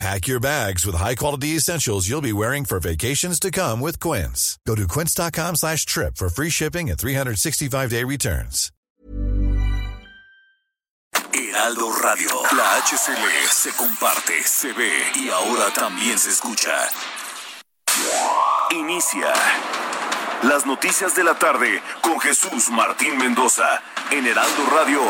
Pack your bags with high-quality essentials you'll be wearing for vacations to come with Quince. Go to quince.com slash trip for free shipping and 365-day returns. Heraldo Radio. La HCL se comparte, se ve y ahora también se escucha. Inicia las noticias de la tarde con Jesús Martín Mendoza en Heraldo Radio.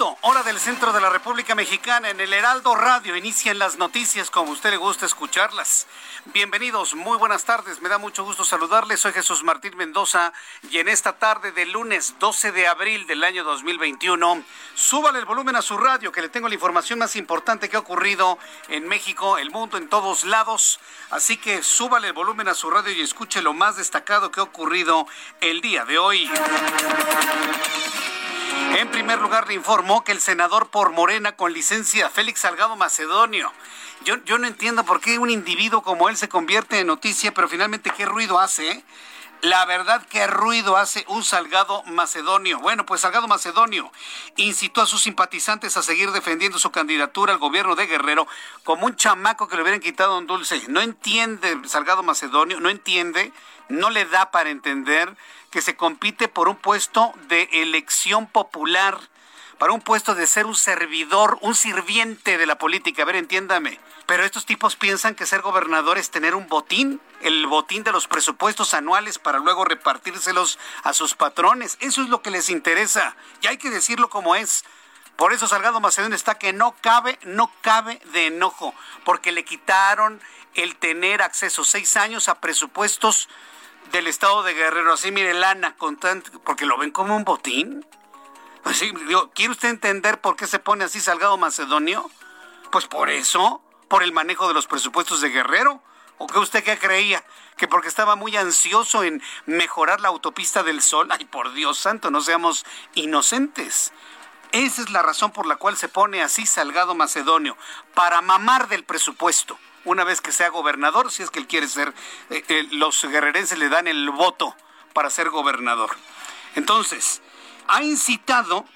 Hora del centro de la República Mexicana, en el Heraldo Radio. Inician las noticias como usted le gusta escucharlas. Bienvenidos, muy buenas tardes. Me da mucho gusto saludarles. Soy Jesús Martín Mendoza y en esta tarde de lunes 12 de abril del año 2021, súbale el volumen a su radio que le tengo la información más importante que ha ocurrido en México, el mundo, en todos lados. Así que súbale el volumen a su radio y escuche lo más destacado que ha ocurrido el día de hoy. En primer lugar, le informó que el senador por Morena con licencia, Félix Salgado Macedonio, yo, no entiendo por qué un individuo como él se convierte en noticia, pero finalmente qué ruido hace. eh? La verdad, qué ruido hace un Salgado Macedonio. Bueno, pues Salgado Macedonio incitó a sus simpatizantes a seguir defendiendo su candidatura al gobierno de Guerrero como un chamaco que le hubieran quitado un dulce. No entiende Salgado Macedonio, no entiende, no le da para entender que se compite por un puesto de elección popular, para un puesto de ser un servidor, un sirviente de la política. A ver, entiéndame. Pero estos tipos piensan que ser gobernador es tener un botín, el botín de los presupuestos anuales para luego repartírselos a sus patrones. Eso es lo que les interesa. Y hay que decirlo como es. Por eso Salgado Macedonio está que no cabe, no cabe de enojo, porque le quitaron el tener acceso seis años a presupuestos del estado de Guerrero. Así, mire, lana, con tanto, porque lo ven como un botín. Sí, digo, ¿quiere usted entender por qué se pone así Salgado Macedonio? Pues por eso, por el manejo de los presupuestos de Guerrero. ¿O qué usted qué creía? Que porque estaba muy ansioso en mejorar la autopista del Sol. Ay, por Dios santo, no seamos inocentes. Esa es la razón por la cual se pone así Salgado Macedonio, para mamar del presupuesto. Una vez que sea gobernador, si es que él quiere ser, eh, eh, los guerrerenses le dan el voto para ser gobernador. Entonces, ha incitado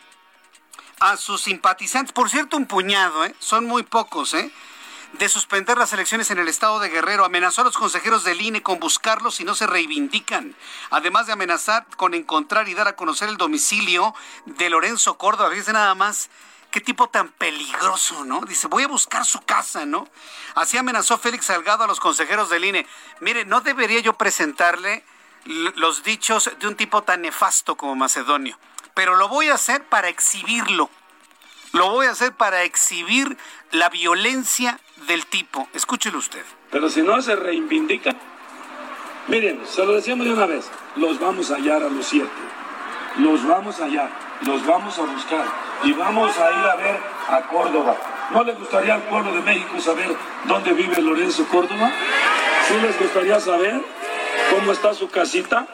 a sus simpatizantes, por cierto, un puñado, ¿eh? son muy pocos, ¿eh? de suspender las elecciones en el estado de Guerrero. Amenazó a los consejeros del INE con buscarlos si no se reivindican. Además de amenazar con encontrar y dar a conocer el domicilio de Lorenzo Córdoba. Fíjense nada más. Qué tipo tan peligroso, ¿no? Dice, voy a buscar su casa, ¿no? Así amenazó Félix Salgado a los consejeros del INE. Mire, no debería yo presentarle los dichos de un tipo tan nefasto como Macedonio, pero lo voy a hacer para exhibirlo. Lo voy a hacer para exhibir la violencia del tipo. Escúchelo usted. Pero si no se reivindica, miren, se lo decíamos de una vez, los vamos a hallar a los siete. Los vamos a hallar, los vamos a buscar y vamos a ir a ver a Córdoba. ¿No les gustaría al pueblo de México saber dónde vive Lorenzo Córdoba? ¿Sí les gustaría saber cómo está su casita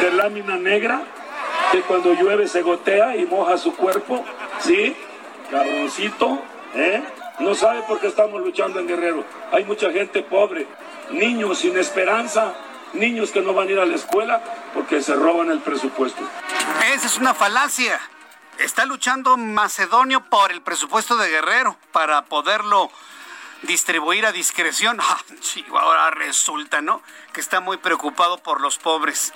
de lámina negra? Que cuando llueve se gotea y moja su cuerpo, ¿sí? Cabroncito, ¿eh? No sabe por qué estamos luchando en Guerrero. Hay mucha gente pobre, niños sin esperanza, niños que no van a ir a la escuela porque se roban el presupuesto. Esa es una falacia. Está luchando Macedonio por el presupuesto de Guerrero para poderlo distribuir a discreción. Ah, chico, ahora resulta, ¿no? Que está muy preocupado por los pobres.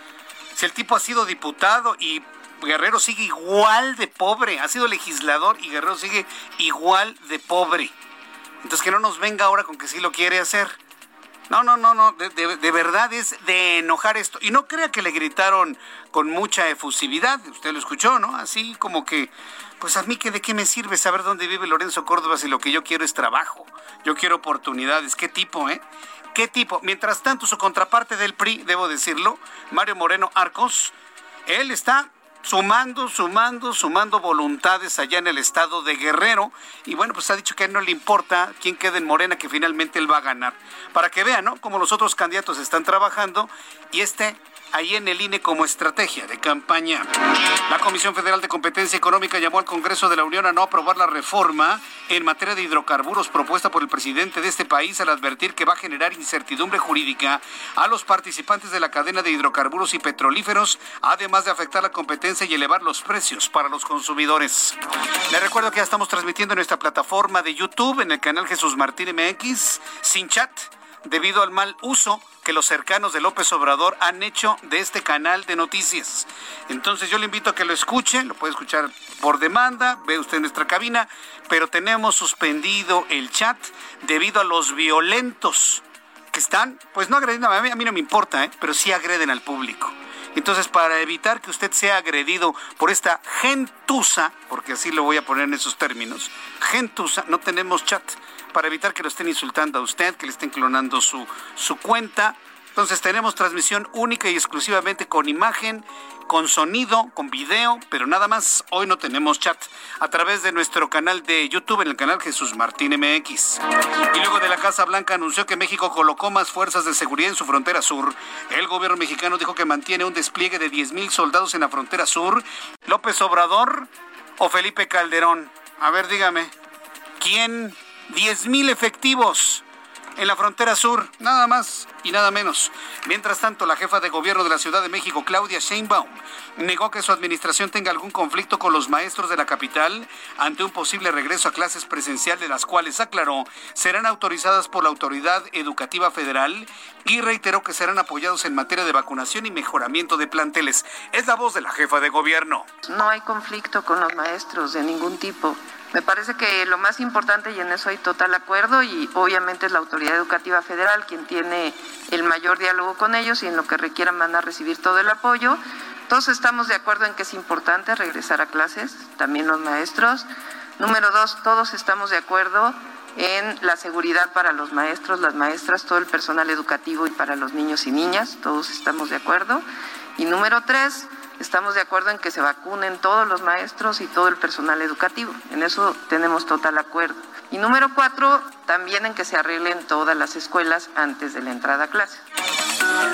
Si el tipo ha sido diputado y Guerrero sigue igual de pobre, ha sido legislador y Guerrero sigue igual de pobre. Entonces que no nos venga ahora con que sí lo quiere hacer. No, no, no, no, de, verdad es de enojar esto. Y no crea que le gritaron con mucha efusividad, usted lo escuchó, ¿no? Así como que, pues a mí que de qué me sirve saber dónde vive Lorenzo Córdoba si lo que yo quiero es trabajo, yo quiero oportunidades. ¿Qué tipo, eh? ¿Qué tipo? Mientras tanto, su contraparte del PRI, debo decirlo, Mario Moreno Arcos, él está sumando, sumando, sumando voluntades allá en el estado de Guerrero. Y bueno, pues ha dicho que a él no le importa quién quede en Morena, que finalmente él va a ganar. Para que vean, ¿no? Como los otros candidatos están trabajando y este ahí en el INE como estrategia de campaña. La Comisión Federal de Competencia Económica llamó al Congreso de la Unión a no aprobar la reforma en materia de hidrocarburos propuesta por el presidente de este país al advertir que va a generar incertidumbre jurídica a los participantes de la cadena de hidrocarburos y petrolíferos, además de afectar la competencia y elevar los precios para los consumidores. Le recuerdo que ya estamos transmitiendo en nuestra plataforma de YouTube, en el canal Jesús Martín MX, sin chat debido al mal uso que los cercanos de López Obrador han hecho de este canal de noticias. Entonces yo le invito a que lo escuche, lo puede escuchar por demanda, ve usted nuestra cabina, pero tenemos suspendido el chat debido a los violentos que están, pues no agrediendo, a mí, a mí no me importa, ¿eh? pero sí agreden al público. Entonces, para evitar que usted sea agredido por esta gentuza, porque así lo voy a poner en esos términos, gentuza, no tenemos chat para evitar que lo estén insultando a usted, que le estén clonando su, su cuenta. Entonces tenemos transmisión única y exclusivamente con imagen, con sonido, con video, pero nada más. Hoy no tenemos chat a través de nuestro canal de YouTube, en el canal Jesús Martín MX. Y luego de la Casa Blanca anunció que México colocó más fuerzas de seguridad en su frontera sur. El gobierno mexicano dijo que mantiene un despliegue de 10 mil soldados en la frontera sur. López Obrador o Felipe Calderón. A ver, dígame, ¿quién 10 mil efectivos en la frontera sur, nada más y nada menos. Mientras tanto, la jefa de gobierno de la Ciudad de México, Claudia Sheinbaum, negó que su administración tenga algún conflicto con los maestros de la capital ante un posible regreso a clases presenciales, las cuales, aclaró, serán autorizadas por la Autoridad Educativa Federal y reiteró que serán apoyados en materia de vacunación y mejoramiento de planteles. Es la voz de la jefa de gobierno. No hay conflicto con los maestros de ningún tipo. Me parece que lo más importante, y en eso hay total acuerdo, y obviamente es la Autoridad Educativa Federal quien tiene el mayor diálogo con ellos y en lo que requieran van a recibir todo el apoyo. Todos estamos de acuerdo en que es importante regresar a clases, también los maestros. Número dos, todos estamos de acuerdo en la seguridad para los maestros, las maestras, todo el personal educativo y para los niños y niñas, todos estamos de acuerdo. Y número tres, Estamos de acuerdo en que se vacunen todos los maestros y todo el personal educativo. En eso tenemos total acuerdo. Y número cuatro, también en que se arreglen todas las escuelas antes de la entrada a clase.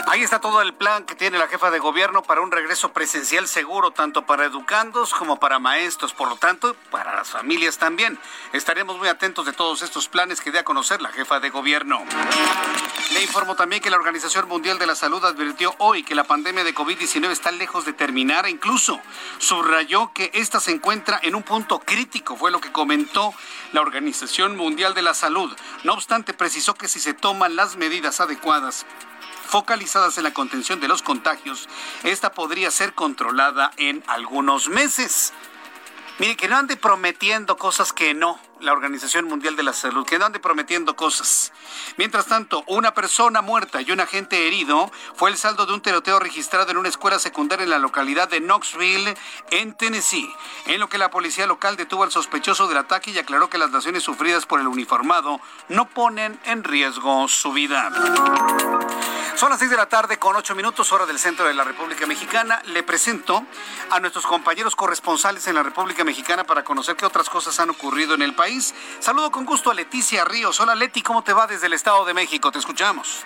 Ahí está todo el plan que tiene la jefa de gobierno para un regreso presencial seguro, tanto para educandos como para maestros, por lo tanto, para las familias también. Estaremos muy atentos de todos estos planes que dé a conocer la jefa de gobierno. Le informo también que la Organización Mundial de la Salud advirtió hoy que la pandemia de COVID-19 está lejos de terminar e incluso subrayó que esta se encuentra en un punto crítico, fue lo que comentó la Organización Mundial de la Salud. No obstante, precisó que si se toman las medidas adecuadas, focalizadas en la contención de los contagios, esta podría ser controlada en algunos meses. Mire, que no ande prometiendo cosas que no la Organización Mundial de la Salud, que ande prometiendo cosas. Mientras tanto, una persona muerta y un agente herido fue el saldo de un tiroteo registrado en una escuela secundaria en la localidad de Knoxville, en Tennessee, en lo que la policía local detuvo al sospechoso del ataque y aclaró que las lesiones sufridas por el uniformado no ponen en riesgo su vida. Son las 6 de la tarde con 8 minutos hora del centro de la República Mexicana. Le presento a nuestros compañeros corresponsales en la República Mexicana para conocer qué otras cosas han ocurrido en el país Saludo con gusto a Leticia Ríos. Hola Leti, ¿cómo te va desde el Estado de México? Te escuchamos.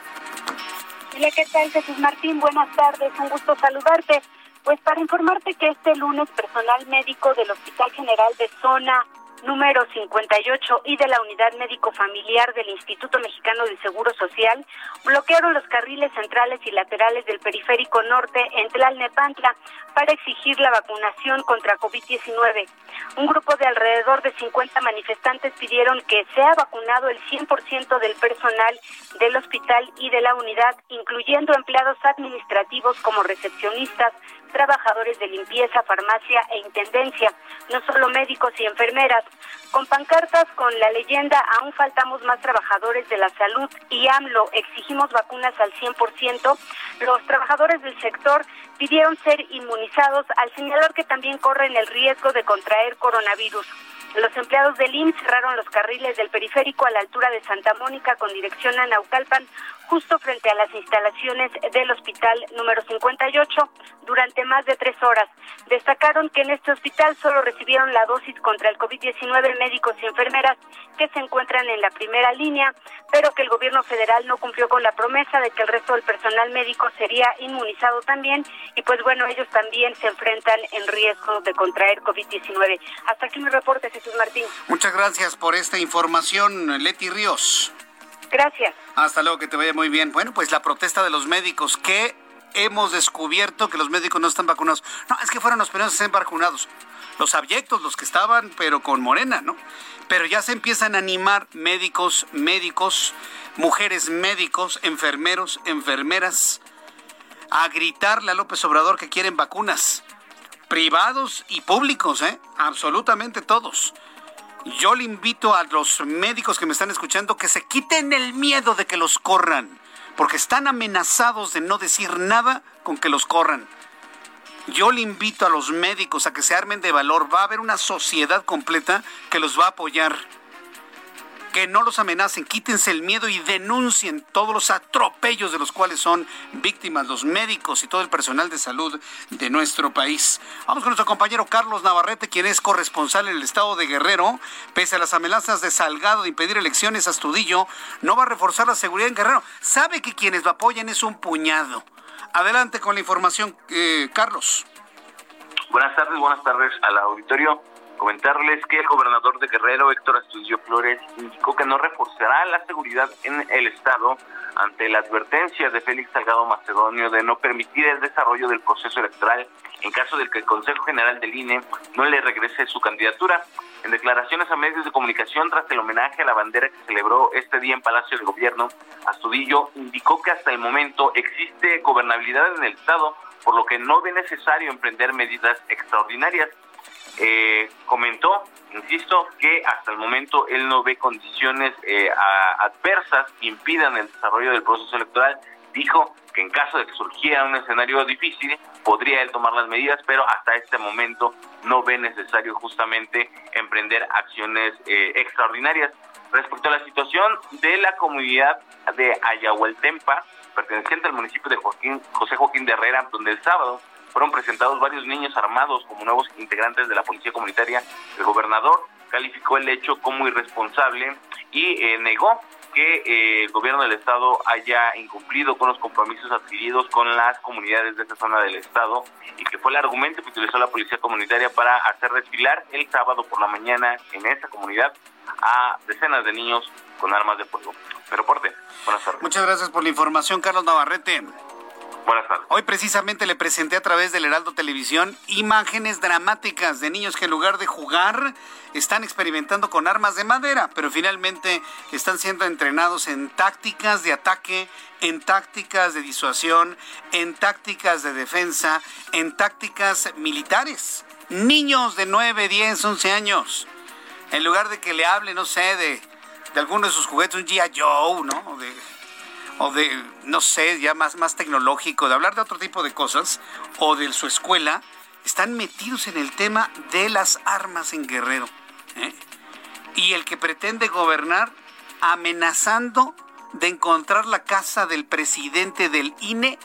Hola, ¿qué tal Jesús Martín? Buenas tardes, un gusto saludarte. Pues para informarte que este lunes personal médico del Hospital General de Zona número 58 y de la Unidad Médico Familiar del Instituto Mexicano de Seguro Social bloquearon los carriles centrales y laterales del periférico norte en Tlalnepantla para exigir la vacunación contra COVID-19. Un grupo de alrededor de 50 manifestantes pidieron que sea vacunado el 100% del personal del hospital y de la unidad, incluyendo empleados administrativos como recepcionistas, trabajadores de limpieza, farmacia e intendencia, no solo médicos y enfermeras. Con pancartas con la leyenda Aún faltamos más trabajadores de la salud y AMLO exigimos vacunas al 100%, los trabajadores del sector pidieron ser inmunizados al señalar que también corren el riesgo de contraer coronavirus. Los empleados del IMSS cerraron los carriles del periférico a la altura de Santa Mónica con dirección a Naucalpan, justo frente a las instalaciones del hospital número 58, durante más de tres horas. Destacaron que en este hospital solo recibieron la dosis contra el COVID-19 médicos y enfermeras que se encuentran en la primera línea, pero que el gobierno federal no cumplió con la promesa de que el resto del personal médico sería inmunizado también y pues bueno, ellos también se enfrentan en riesgo de contraer COVID-19. Hasta aquí mi reporte, Jesús Martín. Muchas gracias por esta información, Leti Ríos. Gracias. Hasta luego, que te vaya muy bien. Bueno, pues la protesta de los médicos, que hemos descubierto que los médicos no están vacunados. No, es que fueron los primeros en vacunados. Los abyectos, los que estaban, pero con morena, ¿no? Pero ya se empiezan a animar médicos, médicos, mujeres médicos, enfermeros, enfermeras, a gritarle a López Obrador que quieren vacunas. Privados y públicos, ¿eh? Absolutamente todos. Yo le invito a los médicos que me están escuchando que se quiten el miedo de que los corran, porque están amenazados de no decir nada con que los corran. Yo le invito a los médicos a que se armen de valor. Va a haber una sociedad completa que los va a apoyar que no los amenacen, quítense el miedo y denuncien todos los atropellos de los cuales son víctimas los médicos y todo el personal de salud de nuestro país. Vamos con nuestro compañero Carlos Navarrete, quien es corresponsal en el estado de Guerrero. Pese a las amenazas de Salgado de impedir elecciones, Astudillo no va a reforzar la seguridad en Guerrero. Sabe que quienes lo apoyan es un puñado. Adelante con la información, eh, Carlos. Buenas tardes, buenas tardes al auditorio comentarles que el gobernador de Guerrero, Héctor Astudillo Flores, indicó que no reforzará la seguridad en el Estado ante la advertencia de Félix Salgado Macedonio de no permitir el desarrollo del proceso electoral en caso de que el Consejo General del INE no le regrese su candidatura. En declaraciones a medios de comunicación tras el homenaje a la bandera que celebró este día en Palacio de Gobierno, Astudillo indicó que hasta el momento existe gobernabilidad en el Estado, por lo que no ve necesario emprender medidas extraordinarias eh, comentó, insisto, que hasta el momento él no ve condiciones eh, adversas que impidan el desarrollo del proceso electoral. Dijo que en caso de que surgiera un escenario difícil, podría él tomar las medidas, pero hasta este momento no ve necesario justamente emprender acciones eh, extraordinarias. Respecto a la situación de la comunidad de Ayahualtempa, perteneciente al municipio de Joaquín, José Joaquín de Herrera, donde el sábado fueron presentados varios niños armados como nuevos integrantes de la policía comunitaria. El gobernador calificó el hecho como irresponsable y eh, negó que eh, el gobierno del estado haya incumplido con los compromisos adquiridos con las comunidades de esa zona del estado y que fue el argumento que utilizó la policía comunitaria para hacer desfilar el sábado por la mañana en esa comunidad a decenas de niños con armas de fuego. Reporte. Buenas tardes. Muchas gracias por la información, Carlos Navarrete. Buenas tardes. Hoy precisamente le presenté a través del Heraldo Televisión imágenes dramáticas de niños que en lugar de jugar están experimentando con armas de madera, pero finalmente están siendo entrenados en tácticas de ataque, en tácticas de disuasión, en tácticas de defensa, en tácticas militares. Niños de 9, 10, 11 años. En lugar de que le hable, no sé, de, de alguno de sus juguetes, un G.I. Joe, ¿no? O de, no sé, ya más, más tecnológico, de hablar de otro tipo de cosas, o de su escuela, están metidos en el tema de las armas en Guerrero. ¿eh? Y el que pretende gobernar amenazando de encontrar la casa del presidente del INE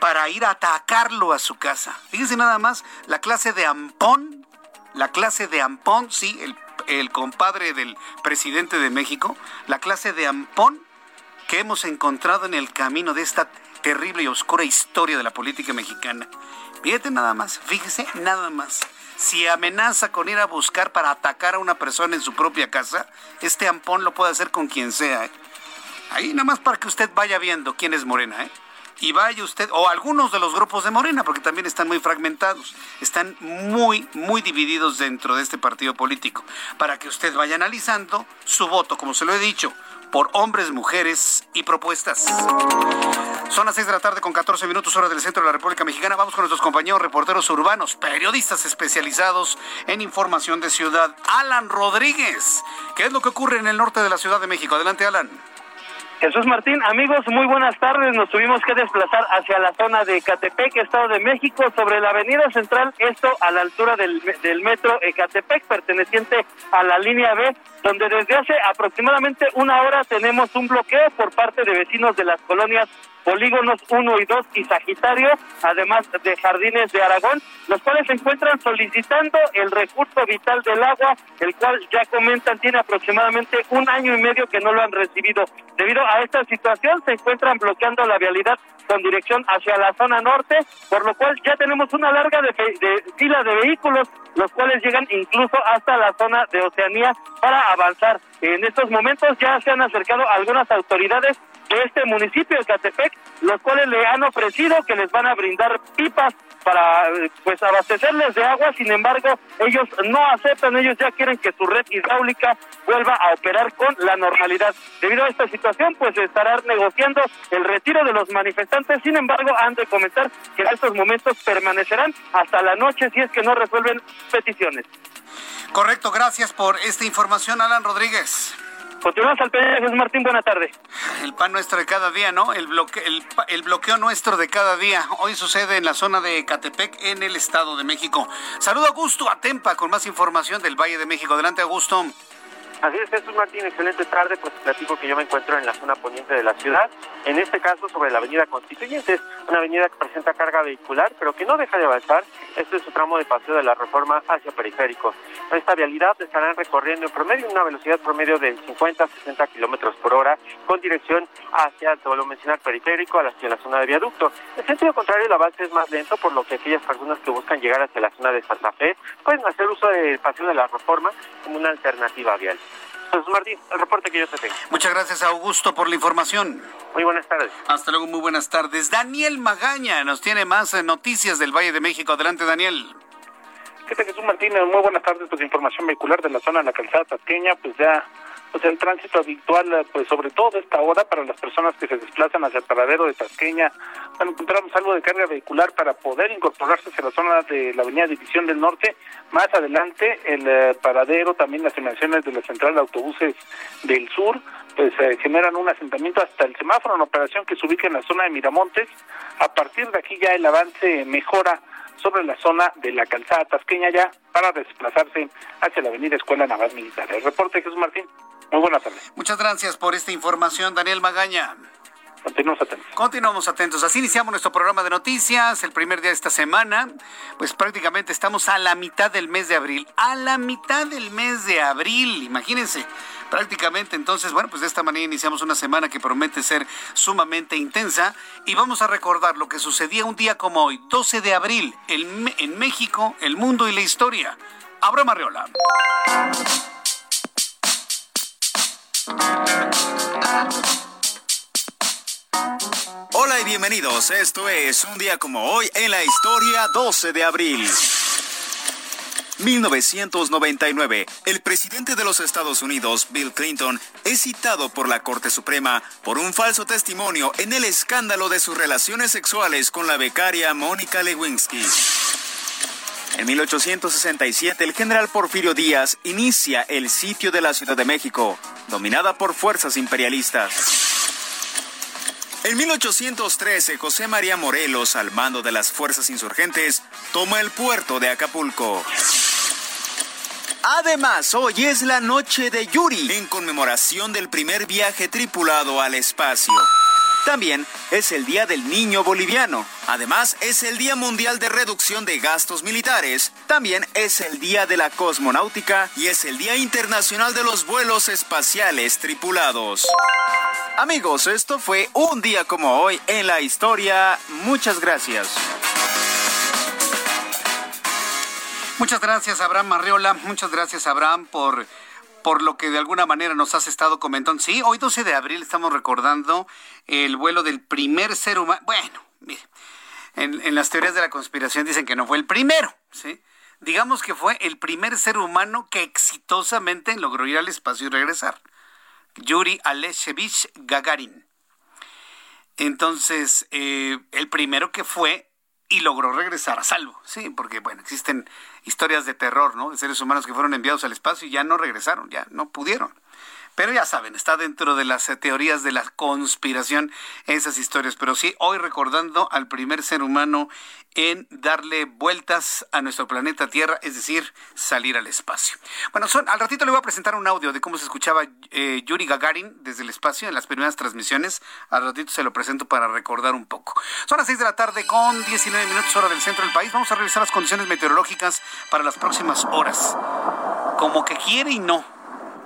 para ir a atacarlo a su casa. Fíjense nada más, la clase de Ampón, la clase de Ampón, sí, el, el compadre del presidente de México, la clase de Ampón que hemos encontrado en el camino de esta terrible y oscura historia de la política mexicana. Fíjate nada más, fíjese nada más. Si amenaza con ir a buscar para atacar a una persona en su propia casa, este ampón lo puede hacer con quien sea. ¿eh? Ahí nada más para que usted vaya viendo quién es Morena. ¿eh? Y vaya usted, o algunos de los grupos de Morena, porque también están muy fragmentados, están muy, muy divididos dentro de este partido político, para que usted vaya analizando su voto, como se lo he dicho, por hombres, mujeres y propuestas. Son las 6 de la tarde con 14 minutos hora del centro de la República Mexicana. Vamos con nuestros compañeros reporteros urbanos, periodistas especializados en información de ciudad. Alan Rodríguez, ¿qué es lo que ocurre en el norte de la Ciudad de México? Adelante, Alan. Jesús Martín, amigos, muy buenas tardes. Nos tuvimos que desplazar hacia la zona de Ecatepec, Estado de México, sobre la avenida central, esto a la altura del, del metro Ecatepec, perteneciente a la línea B, donde desde hace aproximadamente una hora tenemos un bloqueo por parte de vecinos de las colonias polígonos 1 y 2 y Sagitario, además de Jardines de Aragón, los cuales se encuentran solicitando el recurso vital del agua, el cual ya comentan tiene aproximadamente un año y medio que no lo han recibido. Debido a esta situación se encuentran bloqueando la vialidad con dirección hacia la zona norte, por lo cual ya tenemos una larga de, fila de vehículos, los cuales llegan incluso hasta la zona de Oceanía para avanzar. En estos momentos ya se han acercado algunas autoridades de este municipio de Catepec, los cuales le han ofrecido que les van a brindar pipas para pues abastecerles de agua, sin embargo, ellos no aceptan, ellos ya quieren que su red hidráulica vuelva a operar con la normalidad. Debido a esta situación, pues se estará negociando el retiro de los manifestantes, sin embargo, han de comentar que en estos momentos permanecerán hasta la noche si es que no resuelven peticiones. Correcto, gracias por esta información, Alan Rodríguez. Continuamos al Jesús Martín, buena tarde. El pan nuestro de cada día, ¿no? El, bloque, el, el, bloqueo nuestro de cada día. Hoy sucede en la zona de Catepec, en el Estado de México. Saludo a Augusto Atempa con más información del Valle de México. Adelante, Augusto. Así es, Jesús Martín, excelente tarde. Pues platico que yo me encuentro en la zona poniente de la ciudad, en este caso sobre la avenida Constituyentes, una avenida que presenta carga vehicular, pero que no deja de avanzar. Este es su tramo de paseo de la reforma hacia periférico. Esta vialidad estarán recorriendo en promedio una velocidad promedio de 50 a 60 kilómetros por hora, con dirección hacia, te vuelvo a mencionar, periférico, hacia la zona de viaducto. En sentido contrario, el avance es más lento, por lo que aquellas personas que buscan llegar hacia la zona de Santa Fe pueden hacer uso del paseo de la reforma como una alternativa vial. Jesús Martín, el reporte que yo te tengo. Muchas gracias, Augusto, por la información. Muy buenas tardes. Hasta luego, muy buenas tardes. Daniel Magaña nos tiene más eh, noticias del Valle de México. Adelante, Daniel. ¿Qué tal, Jesús Martín? Muy buenas tardes. Pues información vehicular de la zona de la calzada tasqueña, pues ya pues el tránsito habitual, eh, pues sobre todo esta hora para las personas que se desplazan hacia el paradero de Tasqueña, bueno, encontramos algo de carga vehicular para poder incorporarse hacia la zona de la avenida División del Norte. Más adelante, el eh, paradero, también las emisiones de la central de autobuses del sur, pues eh, generan un asentamiento hasta el semáforo en operación que se ubica en la zona de Miramontes. A partir de aquí ya el avance mejora sobre la zona de la calzada tasqueña ya para desplazarse hacia la avenida Escuela Naval Militar. El reporte Jesús Martín. Muy buenas tardes. Muchas gracias por esta información, Daniel Magaña. Continuamos atentos. Continuamos atentos. Así iniciamos nuestro programa de noticias, el primer día de esta semana. Pues prácticamente estamos a la mitad del mes de abril. A la mitad del mes de abril, imagínense. Prácticamente entonces, bueno, pues de esta manera iniciamos una semana que promete ser sumamente intensa y vamos a recordar lo que sucedía un día como hoy, 12 de abril, en México, el mundo y la historia. Abra Marriola. Hola y bienvenidos. Esto es un día como hoy en la historia 12 de abril. 1999, el presidente de los Estados Unidos, Bill Clinton, es citado por la Corte Suprema por un falso testimonio en el escándalo de sus relaciones sexuales con la becaria Mónica Lewinsky. En 1867, el general Porfirio Díaz inicia el sitio de la Ciudad de México, dominada por fuerzas imperialistas. En 1813, José María Morelos, al mando de las fuerzas insurgentes, toma el puerto de Acapulco. Además, hoy es la noche de Yuri, en conmemoración del primer viaje tripulado al espacio. También es el Día del Niño Boliviano. Además, es el Día Mundial de Reducción de Gastos Militares. También es el Día de la Cosmonáutica y es el Día Internacional de los Vuelos Espaciales Tripulados. Amigos, esto fue un día como hoy en la historia. Muchas gracias. Muchas gracias, Abraham Marriola. Muchas gracias, Abraham, por por lo que de alguna manera nos has estado comentando. Sí, hoy 12 de abril estamos recordando el vuelo del primer ser humano. Bueno, mire, en, las teorías de la conspiración dicen que no fue el primero, ¿sí? Digamos que fue el primer ser humano que exitosamente logró ir al espacio y regresar. Yuri Aleshevich Gagarin. Entonces, eh, el primero que fue y logró regresar a salvo, sí, porque bueno, existen historias de terror, ¿no? De seres humanos que fueron enviados al espacio y ya no regresaron, ya no pudieron. Pero ya saben, está dentro de las teorías de la conspiración esas historias. Pero sí, hoy recordando al primer ser humano en darle vueltas a nuestro planeta Tierra, es decir, salir al espacio. Bueno, son, al ratito le voy a presentar un audio de cómo se escuchaba eh, Yuri Gagarin desde el espacio en las primeras transmisiones. Al ratito se lo presento para recordar un poco. Son las 6 de la tarde con 19 minutos hora del centro del país. Vamos a revisar las condiciones meteorológicas para las próximas horas. Como que quiere y no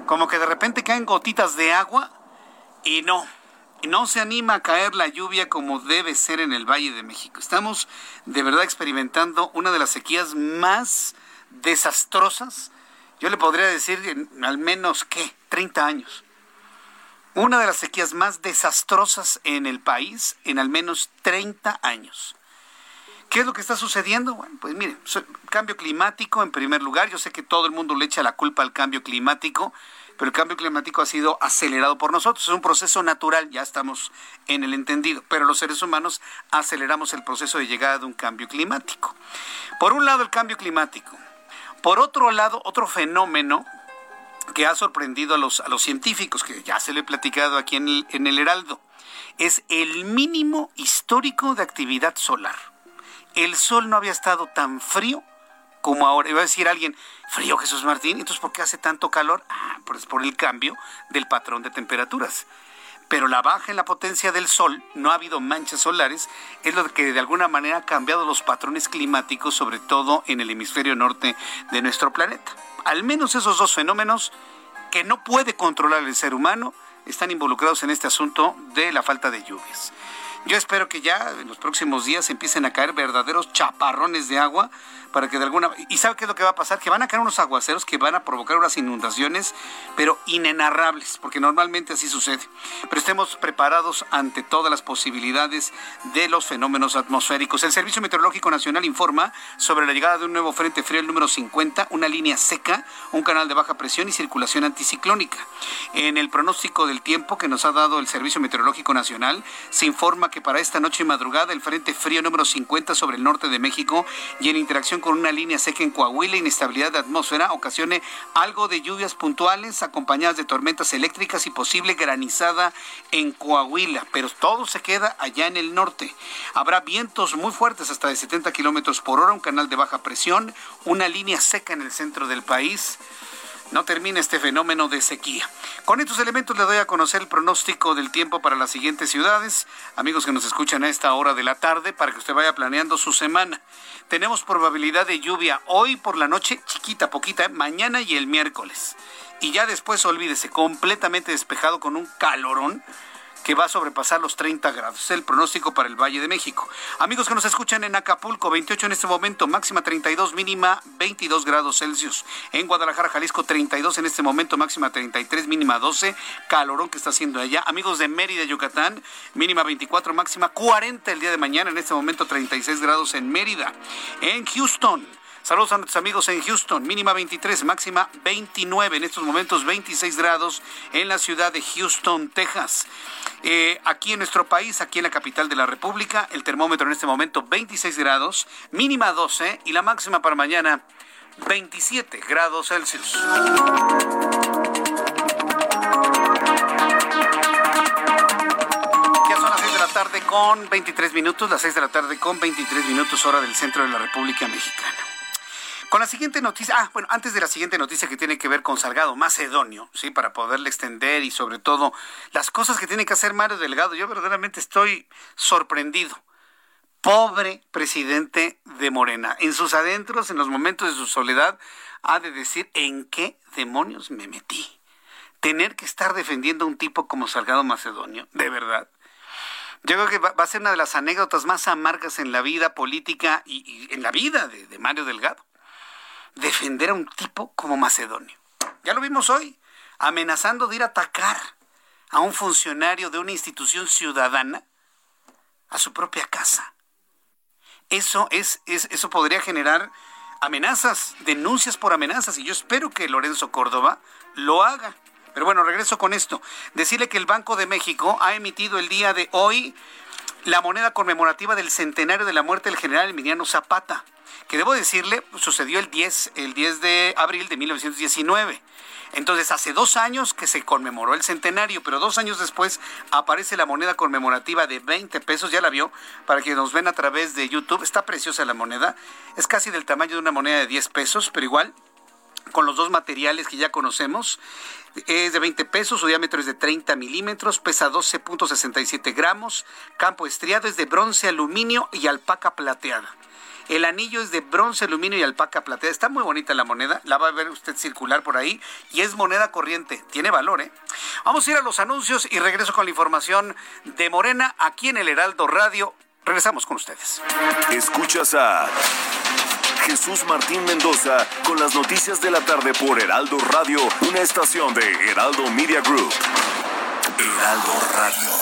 como que de repente caen gotitas de agua y no, no se anima a caer la lluvia como debe ser en el Valle de México. Estamos de verdad experimentando una de las sequías más desastrosas, yo le podría decir en al menos, ¿qué? 30 años. Una de las sequías más desastrosas en el país en al menos 30 años. ¿Qué es lo que está sucediendo? Bueno, pues miren, cambio climático en primer lugar. Yo sé que todo el mundo le echa la culpa al cambio climático, pero el cambio climático ha sido acelerado por nosotros. Es un proceso natural, ya estamos en el entendido, pero los seres humanos aceleramos el proceso de llegada de un cambio climático. Por un lado, el cambio climático. Por otro lado, otro fenómeno que ha sorprendido a los, a los científicos, que ya se lo he platicado aquí en en el Heraldo, es el mínimo histórico de actividad solar el sol no había estado tan frío como ahora. Iba a decir alguien, frío Jesús Martín, entonces ¿por qué hace tanto calor? Ah, pues por el cambio del patrón de temperaturas. Pero la baja en la potencia del sol, no ha habido manchas solares, es lo que de alguna manera ha cambiado los patrones climáticos, sobre todo en el hemisferio norte de nuestro planeta. Al menos esos dos fenómenos que no puede controlar el ser humano están involucrados en este asunto de la falta de lluvias. Yo espero que ya en los próximos días empiecen a caer verdaderos chaparrones de agua para que de alguna y sabe qué es lo que va a pasar que van a caer unos aguaceros que van a provocar unas inundaciones pero inenarrables porque normalmente así sucede. Pero estemos preparados ante todas las posibilidades de los fenómenos atmosféricos. El Servicio Meteorológico Nacional informa sobre la llegada de un nuevo frente frío el número 50 una línea seca un canal de baja presión y circulación anticiclónica. En el pronóstico del tiempo que nos ha dado el Servicio Meteorológico Nacional se informa que para esta noche y madrugada el frente frío número 50 sobre el norte de México y en interacción con una línea seca en Coahuila, inestabilidad de atmósfera, ocasione algo de lluvias puntuales acompañadas de tormentas eléctricas y posible granizada en Coahuila, pero todo se queda allá en el norte. Habrá vientos muy fuertes hasta de 70 kilómetros por hora, un canal de baja presión, una línea seca en el centro del país no termina este fenómeno de sequía. Con estos elementos le doy a conocer el pronóstico del tiempo para las siguientes ciudades. Amigos que nos escuchan a esta hora de la tarde, para que usted vaya planeando su semana. Tenemos probabilidad de lluvia hoy por la noche, chiquita, poquita, mañana y el miércoles. Y ya después, olvídese, completamente despejado con un calorón que va a sobrepasar los 30 grados. Es el pronóstico para el Valle de México. Amigos que nos escuchan en Acapulco, 28 en este momento, máxima 32, mínima 22 grados Celsius. En Guadalajara, Jalisco, 32 en este momento, máxima 33, mínima 12. Calorón que está haciendo allá. Amigos de Mérida, Yucatán, mínima 24, máxima 40 el día de mañana, en este momento 36 grados en Mérida. En Houston, Saludos a nuestros amigos en Houston, mínima 23, máxima 29, en estos momentos 26 grados en la ciudad de Houston, Texas. Eh, aquí en nuestro país, aquí en la capital de la República, el termómetro en este momento 26 grados, mínima 12 y la máxima para mañana 27 grados Celsius. Ya son las 6 de la tarde con 23 minutos, las 6 de la tarde con 23 minutos hora del centro de la República Mexicana. Con la siguiente noticia, ah, bueno, antes de la siguiente noticia que tiene que ver con Salgado Macedonio, sí, para poderle extender y sobre todo las cosas que tiene que hacer Mario Delgado, yo verdaderamente estoy sorprendido. Pobre presidente de Morena, en sus adentros, en los momentos de su soledad, ha de decir en qué demonios me metí. Tener que estar defendiendo a un tipo como Salgado Macedonio, de verdad. Yo creo que va, a ser una de las anécdotas más amargas en la vida política y, en la vida de Mario Delgado defender a un tipo como Macedonio. Ya lo vimos hoy, amenazando de ir a atacar a un funcionario de una institución ciudadana a su propia casa. Eso es, eso podría generar amenazas, denuncias por amenazas y yo espero que Lorenzo Córdoba lo haga Pero bueno, regreso con esto. Decirle que el Banco de México ha emitido el día de hoy la moneda conmemorativa del centenario de la muerte del general Emiliano Zapata, que debo decirle, sucedió el 10, el 10 de abril de 1919. Entonces, hace dos años que se conmemoró el centenario, pero dos años después aparece la moneda conmemorativa de 20 pesos, ya la vio, para que nos ven a través de YouTube. Está preciosa la moneda, es casi del tamaño de una moneda de 10 pesos, pero igual con los dos materiales que ya conocemos. Es de 20 pesos, su diámetro es de 30 milímetros, pesa 12.67 gramos, campo estriado es de bronce, aluminio y alpaca plateada. El anillo es de bronce, aluminio y alpaca plateada. Está muy bonita la moneda. La va a ver usted circular por ahí. Y es moneda corriente. Tiene valor, ¿eh? Vamos a ir a los anuncios y regreso con la información de Morena aquí en el Heraldo Radio. Regresamos con ustedes. Escuchas a Jesús Martín Mendoza con las noticias de la tarde por Heraldo Radio, una estación de Heraldo Media Group. Heraldo Radio.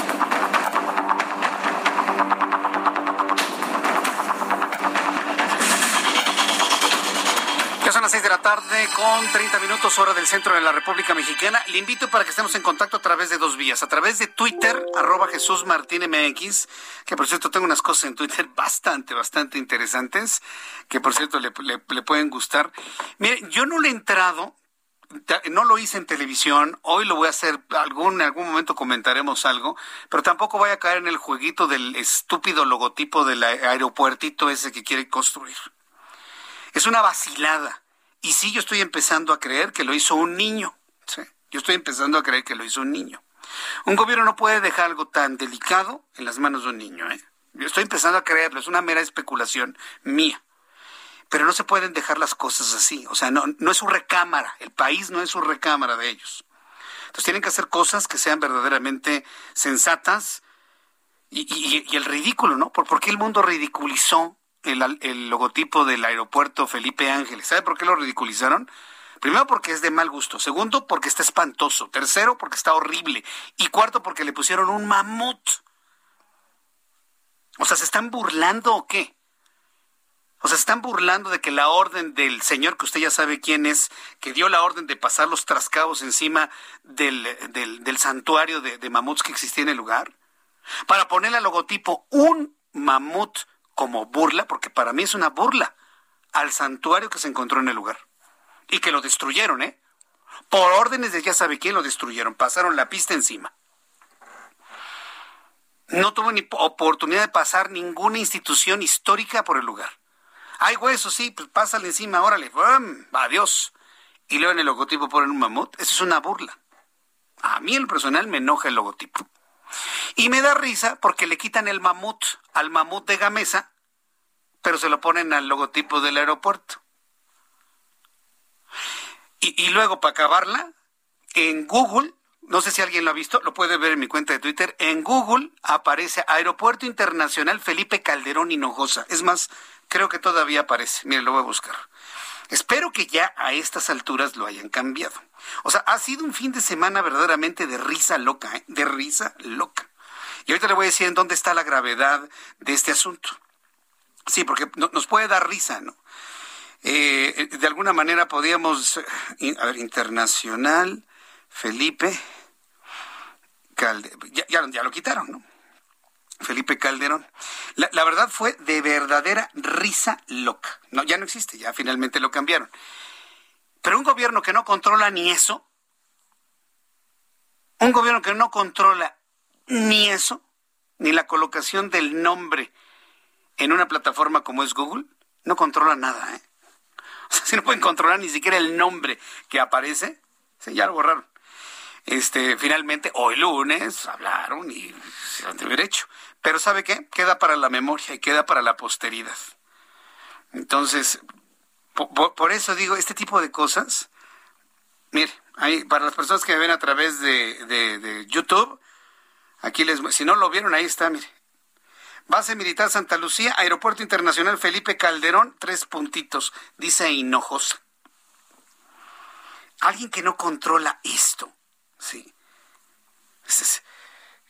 La tarde con 30 minutos hora del centro de la República Mexicana. Le invito para que estemos en contacto a través de dos vías. A través de Twitter, arroba Jesús Martín MX, que por cierto tengo unas cosas en Twitter bastante, bastante interesantes, que por cierto le, pueden gustar. Mire, yo no le he entrado, no lo hice en televisión, hoy lo voy a hacer, algún, en algún momento comentaremos algo, pero tampoco voy a caer en el jueguito del estúpido logotipo del aeropuertito ese que quiere construir. Es una vacilada. Y sí, yo estoy empezando a creer que lo hizo un niño. Yo estoy empezando a creer que lo hizo un niño. Un gobierno no puede dejar algo tan delicado en las manos de un niño. ¿eh? Yo estoy empezando a creerlo, es una mera especulación mía. Pero no se pueden dejar las cosas así. O sea, no, es su recámara. El país no es su recámara de ellos. Entonces tienen que hacer cosas que sean verdaderamente sensatas y el ridículo, ¿no? ¿Por, ¿Por qué el mundo ridiculizó el, el, logotipo del aeropuerto Felipe Ángeles. ¿Sabe por qué lo ridiculizaron? Primero porque es de mal gusto, segundo porque está espantoso, tercero porque está horrible y cuarto porque le pusieron un mamut. O sea, ¿se están burlando o qué? O sea, están burlando de que la orden del señor, que usted ya sabe quién es, que dio la orden de pasar los trascabos encima del, del, santuario de, de mamuts que existía en el lugar, para ponerle al logotipo un mamut como burla, porque para mí es una burla, al santuario que se encontró en el lugar. Y que lo destruyeron, ¿eh? Por órdenes de ya sabe quién lo destruyeron, pasaron la pista encima. No tuvo ni oportunidad de pasar ninguna institución histórica por el lugar. Hay huesos, sí, pues pásale encima, órale, ¡bum! adiós. Y luego en el logotipo ponen un mamut. Eso es una burla. A mí en lo personal me enoja el logotipo. Y me da risa porque le quitan el mamut al mamut de Gamesa, pero se lo ponen al logotipo del aeropuerto. Y, luego, para acabarla, en Google, no sé si alguien lo ha visto, lo puede ver en mi cuenta de Twitter, en Google aparece Aeropuerto Internacional Felipe Calderón Hinojosa. Es más, creo que todavía aparece. Mire, lo voy a buscar. Espero que ya a estas alturas lo hayan cambiado. O sea, ha sido un fin de semana verdaderamente de risa loca, ¿eh? de risa loca. Y ahorita le voy a decir en dónde está la gravedad de este asunto. Sí, porque nos puede dar risa, ¿no? Eh, de alguna manera podríamos, a ver, internacional, Felipe Calderón, ya, lo quitaron, ¿no? Felipe Calderón. La, la, verdad fue de verdadera risa loca. No, ya no existe, ya finalmente lo cambiaron. Pero un gobierno que no controla ni eso, un gobierno que no controla ni eso, ni la colocación del nombre en una plataforma como es Google, no controla nada, ¿eh? O sea, si no pueden controlar ni siquiera el nombre que aparece, sí, ya lo borraron. Este, finalmente, hoy lunes, hablaron y se han de haber hecho. Pero ¿sabe qué? Queda para la memoria y queda para la posteridad. Entonces, por, eso digo, este tipo de cosas, mire, hay, para las personas que me ven a través de, de, de YouTube, aquí les, si no lo vieron, ahí está, mire, Base Militar Santa Lucía, Aeropuerto Internacional Felipe Calderón, tres puntitos, dice Hinojosa. Alguien que no controla esto, ¿sí?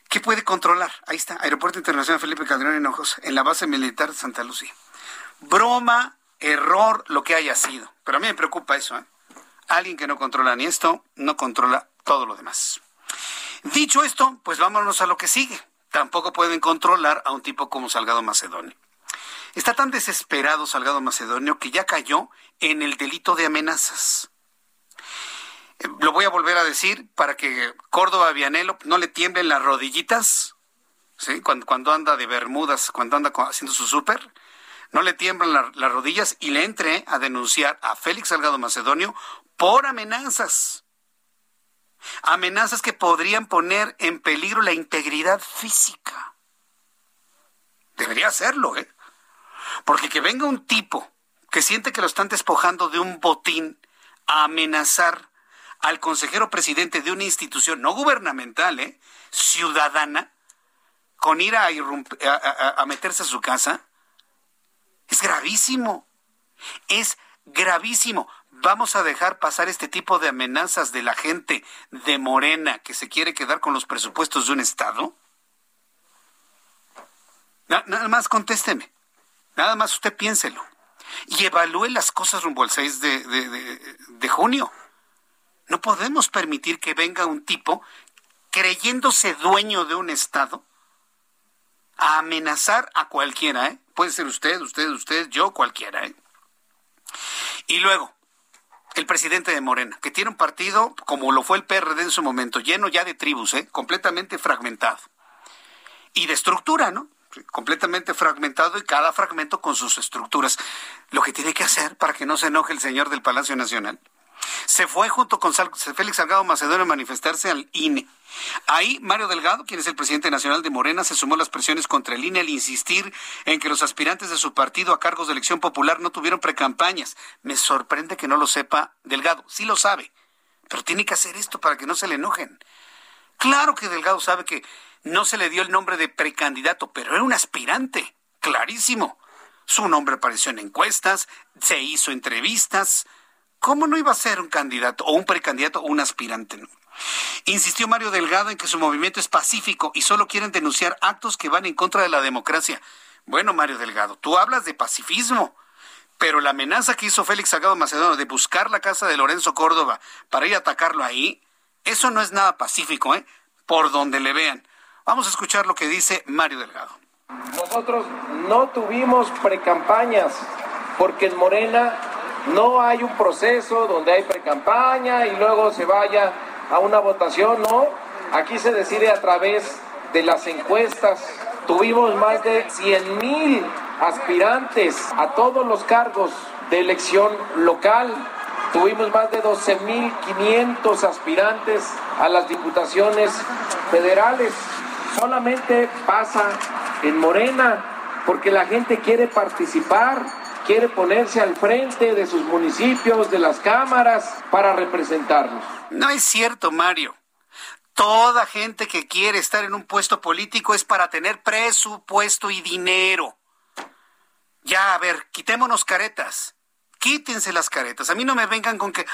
¿Qué puede controlar? Ahí está, Aeropuerto Internacional Felipe Calderón Hinojos, en la base militar Santa Lucía. Broma, error, lo que haya sido. Pero a mí me preocupa eso, ¿eh? Alguien que no controla ni esto, no controla todo lo demás. Dicho esto, pues vámonos a lo que sigue. Tampoco pueden controlar a un tipo como Salgado Macedonio. Está tan desesperado Salgado Macedonio que ya cayó en el delito de amenazas. Eh, lo voy a volver a decir para que Córdoba Vianelo no le tiemblen las rodillitas, ¿sí? cuando, cuando anda de Bermudas, cuando anda haciendo su súper, no le tiemblan las rodillas y le entre a denunciar a Félix Salgado Macedonio por amenazas. Amenazas que podrían poner en peligro la integridad física. Debería hacerlo, ¿eh? Porque que venga un tipo que siente que lo están despojando de un botín a amenazar al consejero presidente de una institución no gubernamental, ¿eh? ciudadana, con ir a, a, meterse a su casa, es gravísimo. Es gravísimo. ¿Vamos a dejar pasar este tipo de amenazas de la gente de Morena que se quiere quedar con los presupuestos de un Estado? nada más contésteme. Nada más usted piénselo. Y evalúe las cosas rumbo al 6 de junio. No podemos permitir que venga un tipo creyéndose dueño de un Estado a amenazar a cualquiera, ¿eh? Puede ser usted, usted, usted, yo, cualquiera, ¿eh? Y luego, el presidente de Morena, que tiene un partido como lo fue el PRD en su momento, lleno ya de tribus, ¿eh? completamente fragmentado. Y de estructura, ¿no? completamente fragmentado y cada fragmento con sus estructuras. Lo que tiene que hacer para que no se enoje el señor del Palacio Nacional se fue junto con Félix Salgado Macedonio a manifestarse al INE. Ahí Mario Delgado, quien es el presidente nacional de Morena, se sumó a las presiones contra el INE al insistir en que los aspirantes de su partido a cargos de elección popular no tuvieron precampañas. Me sorprende que no lo sepa Delgado. Sí lo sabe, pero tiene que hacer esto para que no se le enojen. Claro que Delgado sabe que no se le dio el nombre de precandidato, pero era un aspirante, clarísimo. Su nombre apareció en encuestas, se hizo entrevistas, ¿Cómo no iba a ser un candidato o un precandidato o un aspirante? Insistió Mario Delgado en que su movimiento es pacífico y solo quieren denunciar actos que van en contra de la democracia. Bueno, Mario Delgado, tú hablas de pacifismo, pero la amenaza que hizo Félix Salgado Macedonio de buscar la casa de Lorenzo Córdoba para ir a atacarlo ahí, eso no es nada pacífico, ¿eh? Por donde le vean. Vamos a escuchar lo que dice Mario Delgado. Nosotros no tuvimos precampañas porque en Morena no hay un proceso donde hay precampaña y luego se vaya a una votación, no. Aquí se decide a través de las encuestas. Tuvimos más de 100 mil aspirantes a todos los cargos de elección local. Tuvimos más de 12 mil 500 aspirantes a las diputaciones federales. Solamente pasa en Morena porque la gente quiere participar quiere ponerse al frente de sus municipios, de las cámaras, para representarnos. No es cierto, Mario. Toda gente que quiere estar en un puesto político es para tener presupuesto y dinero. Ya, a ver, quitémonos caretas. Quítense las caretas. A mí no me vengan con que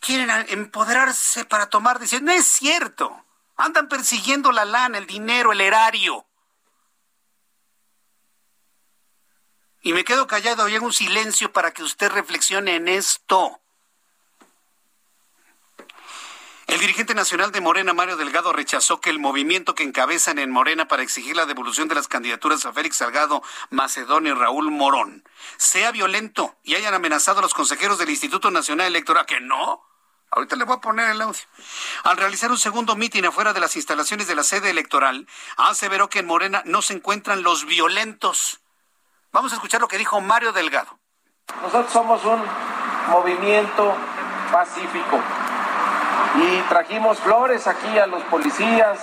quieren empoderarse para tomar decisiones. No es cierto. Andan persiguiendo la lana, el dinero, el erario. Y me quedo callado y hago un silencio para que usted reflexione en esto. El dirigente nacional de Morena, Mario Delgado, rechazó que el movimiento que encabezan en Morena para exigir la devolución de las candidaturas a Félix Salgado, Macedonio y Raúl Morón sea violento y hayan amenazado a los consejeros del Instituto Nacional Electoral. ¿Que no? Ahorita le voy a poner el audio. Al realizar un segundo mitin afuera de las instalaciones de la sede electoral, aseveró que en Morena no se encuentran los violentos Vamos a escuchar lo que dijo Mario Delgado. Nosotros somos un movimiento pacífico y trajimos flores aquí a los policías,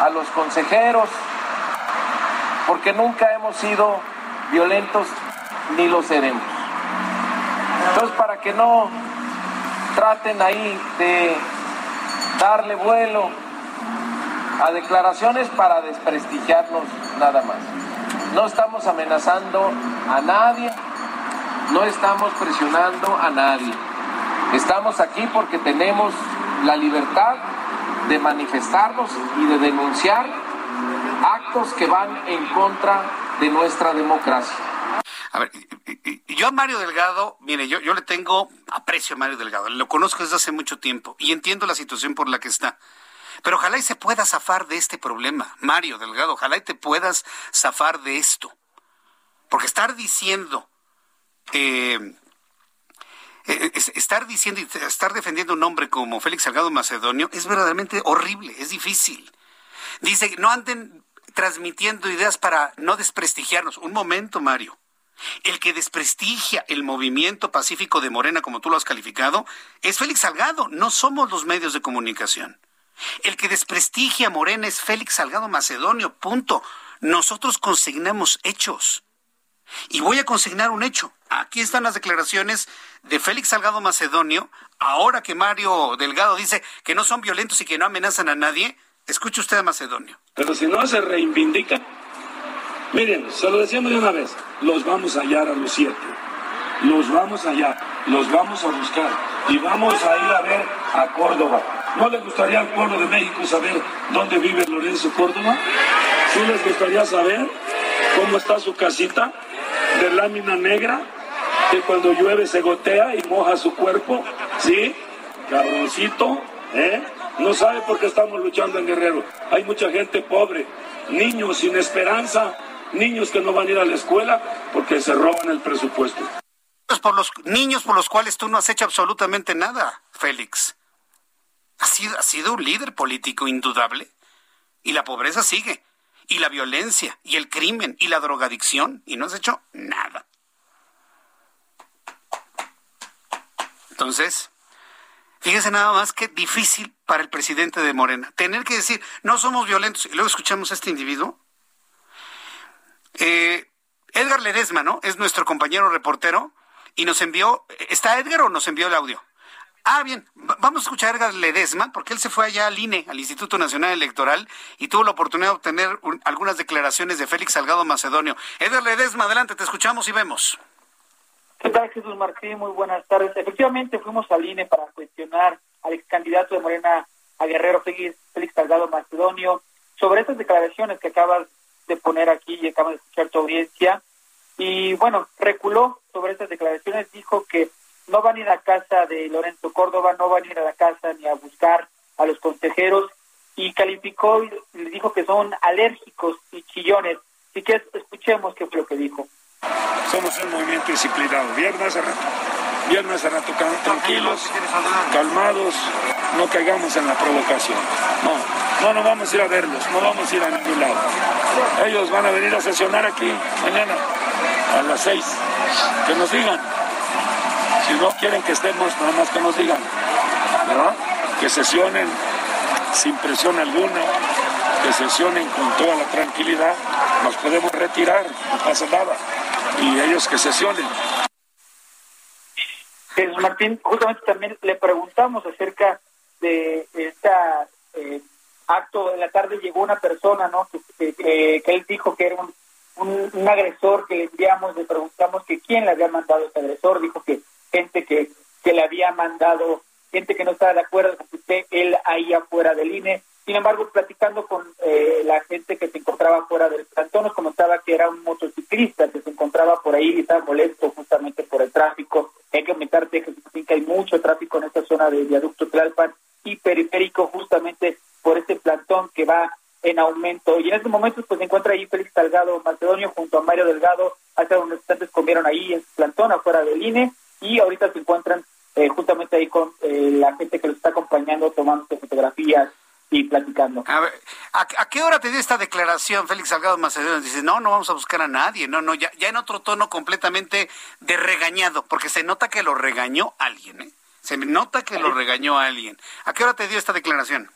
a los consejeros, porque nunca hemos sido violentos ni lo seremos. Entonces, para que no traten ahí de darle vuelo a declaraciones para desprestigiarnos nada más. No estamos amenazando a nadie, no estamos presionando a nadie. Estamos aquí porque tenemos la libertad de manifestarnos y de denunciar actos que van en contra de nuestra democracia. A ver, yo a Mario Delgado, mire, yo, yo le tengo aprecio a Mario Delgado, lo conozco desde hace mucho tiempo y entiendo la situación por la que está. Pero ojalá y se pueda zafar de este problema, Mario Delgado, ojalá y te puedas zafar de esto. Porque estar diciendo, eh, eh, estar diciendo y estar defendiendo un hombre como Félix Salgado Macedonio es verdaderamente horrible, es difícil. Dice, no anden transmitiendo ideas para no desprestigiarnos. Un momento, Mario. El que desprestigia el movimiento pacífico de Morena, como tú lo has calificado, es Félix Salgado, no somos los medios de comunicación. El que desprestigia a Morena es Félix Salgado Macedonio. Nosotros consignamos hechos. Y voy a consignar un hecho. Aquí están las declaraciones de Félix Salgado Macedonio, ahora que Mario Delgado dice que no son violentos y que no amenazan a nadie. Escuche usted a Macedonio. Pero si no se reivindica, miren, se lo decíamos de una vez, los vamos a hallar a los siete. Los vamos a hallar, los vamos a buscar y vamos a ir a ver a Córdoba. ¿No les gustaría al pueblo de México saber dónde vive Lorenzo Córdoba? ¿Sí les gustaría saber cómo está su casita de lámina negra? Que cuando llueve se gotea y moja su cuerpo, ¿sí? Cabroncito, ¿eh? No sabe por qué estamos luchando en Guerrero. Hay mucha gente pobre, niños sin esperanza, niños que no van a ir a la escuela porque se roban el presupuesto. Por los niños por los cuales tú no has hecho absolutamente nada, Félix. Has sido, has sido un líder político indudable. Y la pobreza sigue. Y la violencia, y el crimen, y la drogadicción. Y no has hecho nada. Entonces, fíjese nada más que difícil para el presidente de Morena. Tener que decir, no somos violentos. Y luego escuchamos a este individuo. Eh, Edgar Ledesma, ¿no? Es nuestro compañero reportero y nos envió, ¿está Edgar o nos envió el audio? Ah, bien, vamos a escuchar a Edgar Ledesma, porque él se fue allá al INE, al Instituto Nacional Electoral, y tuvo la oportunidad de obtener algunas declaraciones de Félix Salgado Macedonio. Edgar Ledesma, adelante, te escuchamos y vemos. ¿Qué tal, Jesús Martín? Muy buenas tardes. Efectivamente, fuimos al INE para cuestionar al ex candidato de Morena a Guerrero Félix, Félix Salgado Macedonio sobre estas declaraciones que acabas de poner aquí y acabas de escuchar tu audiencia. Y bueno, reculó sobre estas declaraciones, dijo que no van a ir a casa de Lorenzo Córdoba, no van a ir a la casa ni a buscar a los consejeros y calificó y le dijo que son alérgicos y chillones. Así que escuchemos qué fue lo que dijo. Somos un movimiento disciplinado. Viernes hace rato. Viernes hace rato tranquilos, calmados, no caigamos en la provocación. No, no, no vamos a ir a verlos, no vamos a ir a ningún lado. Ellos van a venir a sesionar aquí mañana a las seis. Que nos digan. Si no quieren que estemos, nada más que nos digan. ¿verdad? Que sesionen sin presión alguna, que sesionen con toda la tranquilidad. Nos podemos retirar, no pasa nada. Y ellos que sesionen. Martín, justamente también le preguntamos acerca de este acto de la tarde llegó una persona, ¿no? Que, que, él dijo que era un, un, agresor que le enviamos, le preguntamos que quién le había mandado ese agresor, dijo que gente que, que le había mandado, gente que no estaba de acuerdo con usted, él ahí afuera del INE. Sin embargo, platicando con eh, la gente que se encontraba fuera del plantón, nos comentaba que era un motociclista que se encontraba por ahí y estaba molesto justamente por el tráfico. Hay que comentarte que hay mucho tráfico en esta zona de viaducto Tlalpan y periférico justamente por este plantón que va en aumento. Y en estos momentos pues se encuentra ahí Félix Salgado Macedonio junto a Mario Delgado, hace unos instantes comieron ahí en su plantón afuera del INE y ahorita se encuentran eh, justamente ahí con eh, la gente que los está acompañando, tomando fotografías y platicando. A, ver, ¿a, qué hora te dio esta declaración Félix Salgado Macedonio? Dice, no, no vamos a buscar a nadie, no, no, ya, ya en otro tono completamente de regañado, porque se nota que lo regañó alguien, ¿eh? Se nota que lo regañó alguien. ¿A qué hora te dio esta declaración?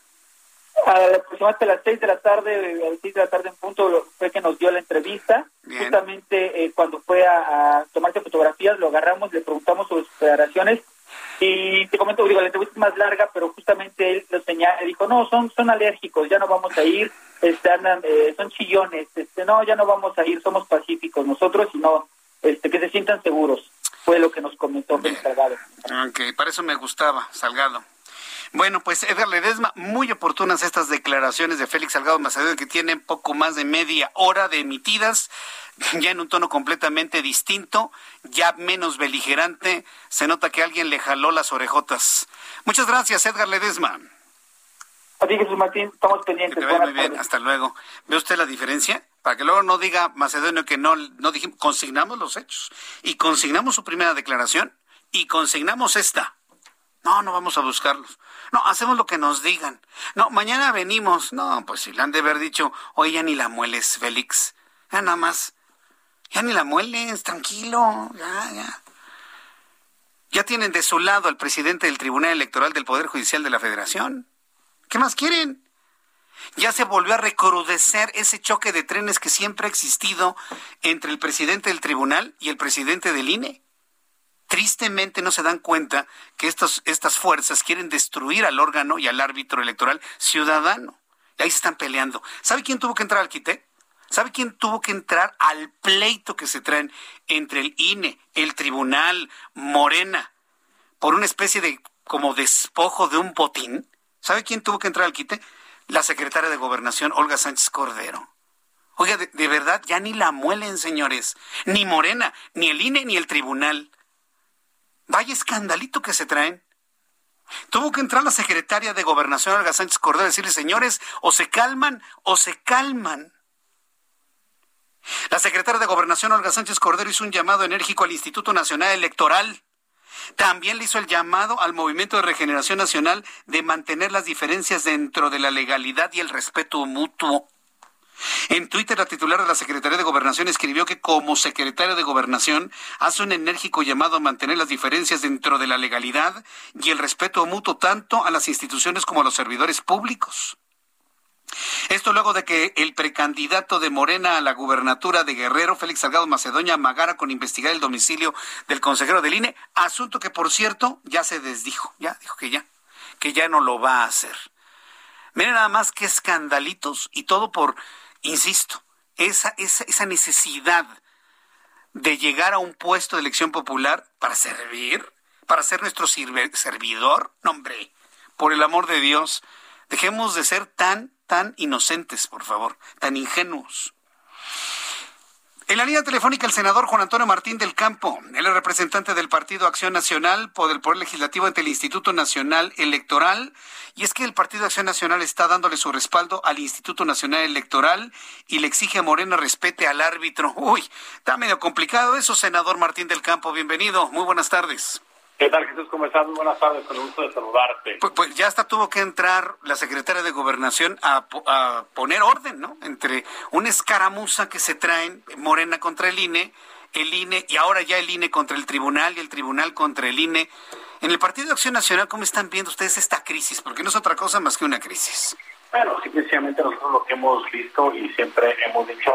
Aproximadamente a las seis de la tarde, a las seis de la tarde en punto, fue que nos dio la entrevista. Justamente eh, cuando fue a, tomarse fotografías, lo agarramos, le preguntamos sobre sus federaciones y te comento, digo, la entrevista es más larga, pero justamente él lo señala, dijo, no, son, son alérgicos, ya no vamos a ir, están, eh, son chillones, este, no, ya no vamos a ir, somos pacíficos nosotros y no, este, que se sientan seguros fue lo que nos comentó el encargado. Ok, para eso me gustaba, Salgado. Bueno, pues Edgar Ledesma, muy oportunas estas declaraciones de Félix Salgado Macedonio que tienen poco más de media hora de emitidas, ya en un tono completamente distinto, ya menos beligerante. Se nota que alguien le jaló las orejotas. Muchas gracias, Edgar Ledesma. Jesús Martín, estamos pendientes. Que te muy bien, hasta luego. ¿Ve usted la diferencia? Para que luego no diga Macedonio que no, no dijimos, consignamos los hechos. Y consignamos su primera declaración y consignamos esta. No, no vamos a buscarlos. No, hacemos lo que nos digan. No, mañana venimos. No, pues si le han de haber dicho, oye, ya ni la mueles, Félix. Ya nada más. Ya ni la mueles, tranquilo. Ya, ya. Ya tienen de su lado al presidente del Tribunal Electoral del Poder Judicial de la Federación. ¿Qué más quieren? Ya se volvió a recrudecer ese choque de trenes que siempre ha existido entre el presidente del tribunal y el presidente del INE tristemente no se dan cuenta que estas, fuerzas quieren destruir al órgano y al árbitro electoral ciudadano. Y ahí se están peleando. ¿Sabe quién tuvo que entrar al quite? ¿Sabe quién tuvo que entrar al pleito que se traen entre el INE, el tribunal, Morena, por una especie de como despojo de un botín? ¿Sabe quién tuvo que entrar al quite? La secretaria de Gobernación, Olga Sánchez Cordero. Oiga, de, de verdad, ya ni la muelen, señores. Ni Morena, ni el INE, ni el tribunal. Vaya escandalito que se traen. Tuvo que entrar la secretaria de Gobernación, Olga Sánchez Cordero, a decirle, señores, o se calman o se calman. La secretaria de Gobernación, Olga Sánchez Cordero, hizo un llamado enérgico al Instituto Nacional Electoral. También le hizo el llamado al Movimiento de Regeneración Nacional de mantener las diferencias dentro de la legalidad y el respeto mutuo. En Twitter, la titular de la Secretaría de Gobernación escribió que como secretario de Gobernación hace un enérgico llamado a mantener las diferencias dentro de la legalidad y el respeto mutuo tanto a las instituciones como a los servidores públicos. Esto luego de que el precandidato de Morena a la gubernatura de Guerrero, Félix Salgado Macedonia, amagara con investigar el domicilio del consejero del INE, asunto que por cierto ya se desdijo, ya dijo que ya, que ya no lo va a hacer. Miren nada más que escandalitos y todo por insisto, esa, esa, esa necesidad de llegar a un puesto de elección popular para servir, para ser nuestro servidor, no hombre, por el amor de Dios, dejemos de ser tan, tan inocentes, por favor, tan ingenuos. En la línea telefónica, el senador Juan Antonio Martín del Campo, él es representante del Partido Acción Nacional por el Poder Legislativo ante el Instituto Nacional Electoral. Y es que el Partido Acción Nacional está dándole su respaldo al Instituto Nacional Electoral y le exige a Morena respete al árbitro. Uy, está medio complicado eso, senador Martín del Campo. Bienvenido. Muy buenas tardes. ¿Qué tal, Jesús? ¿Cómo estás? Muy buenas tardes, con el gusto de saludarte. Pues, pues, ya hasta tuvo que entrar la secretaria de Gobernación a, a, poner orden, ¿no? Entre una escaramuza que se traen, Morena contra el INE, el INE, y ahora ya el INE contra el tribunal y el tribunal contra el INE. En el Partido de Acción Nacional, ¿cómo están viendo ustedes esta crisis? Porque no es otra cosa más que una crisis. Bueno, simplemente nosotros lo que hemos visto y siempre hemos dicho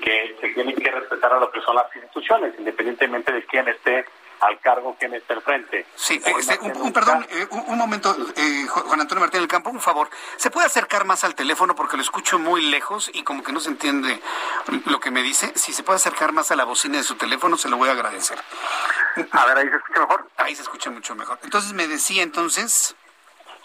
que se tienen que respetar a lo que son las instituciones, independientemente de quién esté al cargo que esté al frente. Sí, este, un, perdón, eh, un, momento, eh, Juan Antonio Martín del Campo, un favor. ¿Se puede acercar más al teléfono porque lo escucho muy lejos y como que no se entiende lo que me dice? Si se puede acercar más a la bocina de su teléfono, se lo voy a agradecer. A ver, ahí se escucha mejor. Ahí se escucha mucho mejor. Entonces me decía entonces...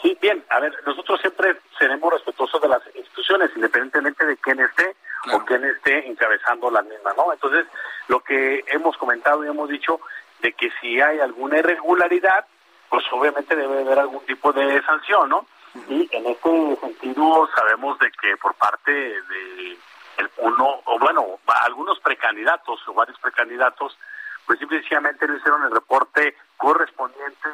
Sí, bien, a ver, nosotros siempre seremos respetuosos de las instituciones, independientemente de quién esté o quién esté encabezando la misma, ¿no? Entonces, lo que hemos comentado y hemos dicho de que si hay alguna irregularidad, pues obviamente debe haber algún tipo de sanción, ¿no? Y en este sentido sabemos de que por parte de el uno, o bueno, algunos precandidatos o varios precandidatos, pues simplemente no hicieron el reporte correspondiente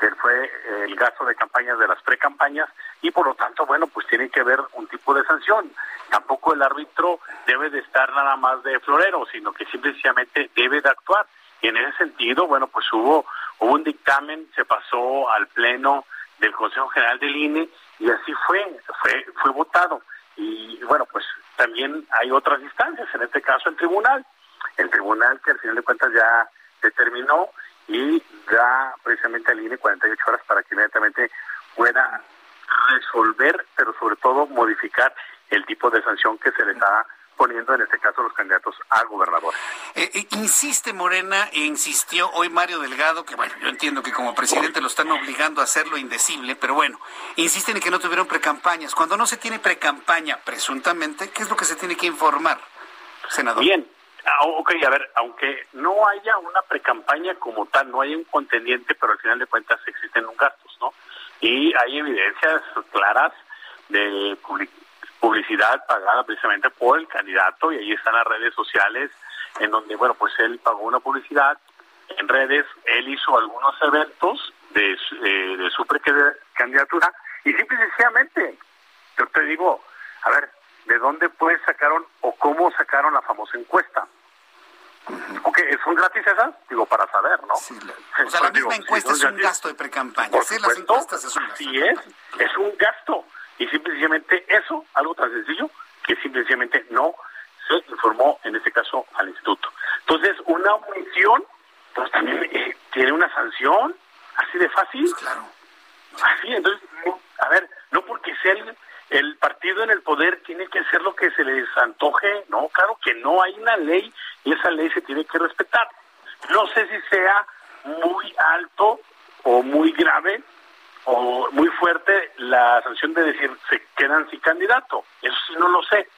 que fue el gasto de campañas de las precampañas y por lo tanto, bueno, pues tiene que haber un tipo de sanción. Tampoco el árbitro debe de estar nada más de florero, sino que simplemente debe de actuar. Y en ese sentido, bueno, pues hubo, un dictamen, se pasó al Pleno del Consejo General del INE y así fue, fue, fue votado. Y bueno, pues también hay otras instancias, en este caso el tribunal, el tribunal que al final de cuentas ya determinó y da precisamente al INE 48 horas para que inmediatamente pueda resolver, pero sobre todo modificar el tipo de sanción que se les ha poniendo en este caso los candidatos a gobernador. Eh, eh, insiste Morena e insistió hoy Mario Delgado, que bueno, yo entiendo que como presidente lo están obligando a hacerlo indecible, pero bueno, insisten en que no tuvieron precampañas. Cuando no se tiene precampaña, presuntamente, ¿qué es lo que se tiene que informar, senador? Bien, ah, ok, a ver, aunque no haya una precampaña como tal, no hay un contendiente, pero al final de cuentas existen gastos, ¿no? Y hay evidencias claras de publicidad pagada precisamente por el candidato y ahí están las redes sociales en donde, bueno, pues él pagó una publicidad en redes, él hizo algunos eventos de, eh, de su candidatura y simple y sencillamente, yo te digo, a ver, ¿de dónde pues sacaron o cómo sacaron la famosa encuesta? Ok, ¿son gratis esas? Digo, para saber, ¿no? o sea, la misma encuesta es un gasto de pre-campaña. Por las encuestas es un gasto. Sí es, es un gasto. Y simplemente eso, algo tan sencillo, que simplemente no se informó, en este caso, al instituto. Entonces, una omisión, pues también eh, tiene una sanción, así de fácil. Pues claro. Así, entonces, a ver, no porque sea el, el partido en el poder tiene que hacer lo que se les antoje, no, claro que no, hay una ley y esa ley se tiene que respetar. No sé si sea muy alto o muy grave o muy fuerte la sanción de decir se quedan sin candidato. Eso sí no lo sé.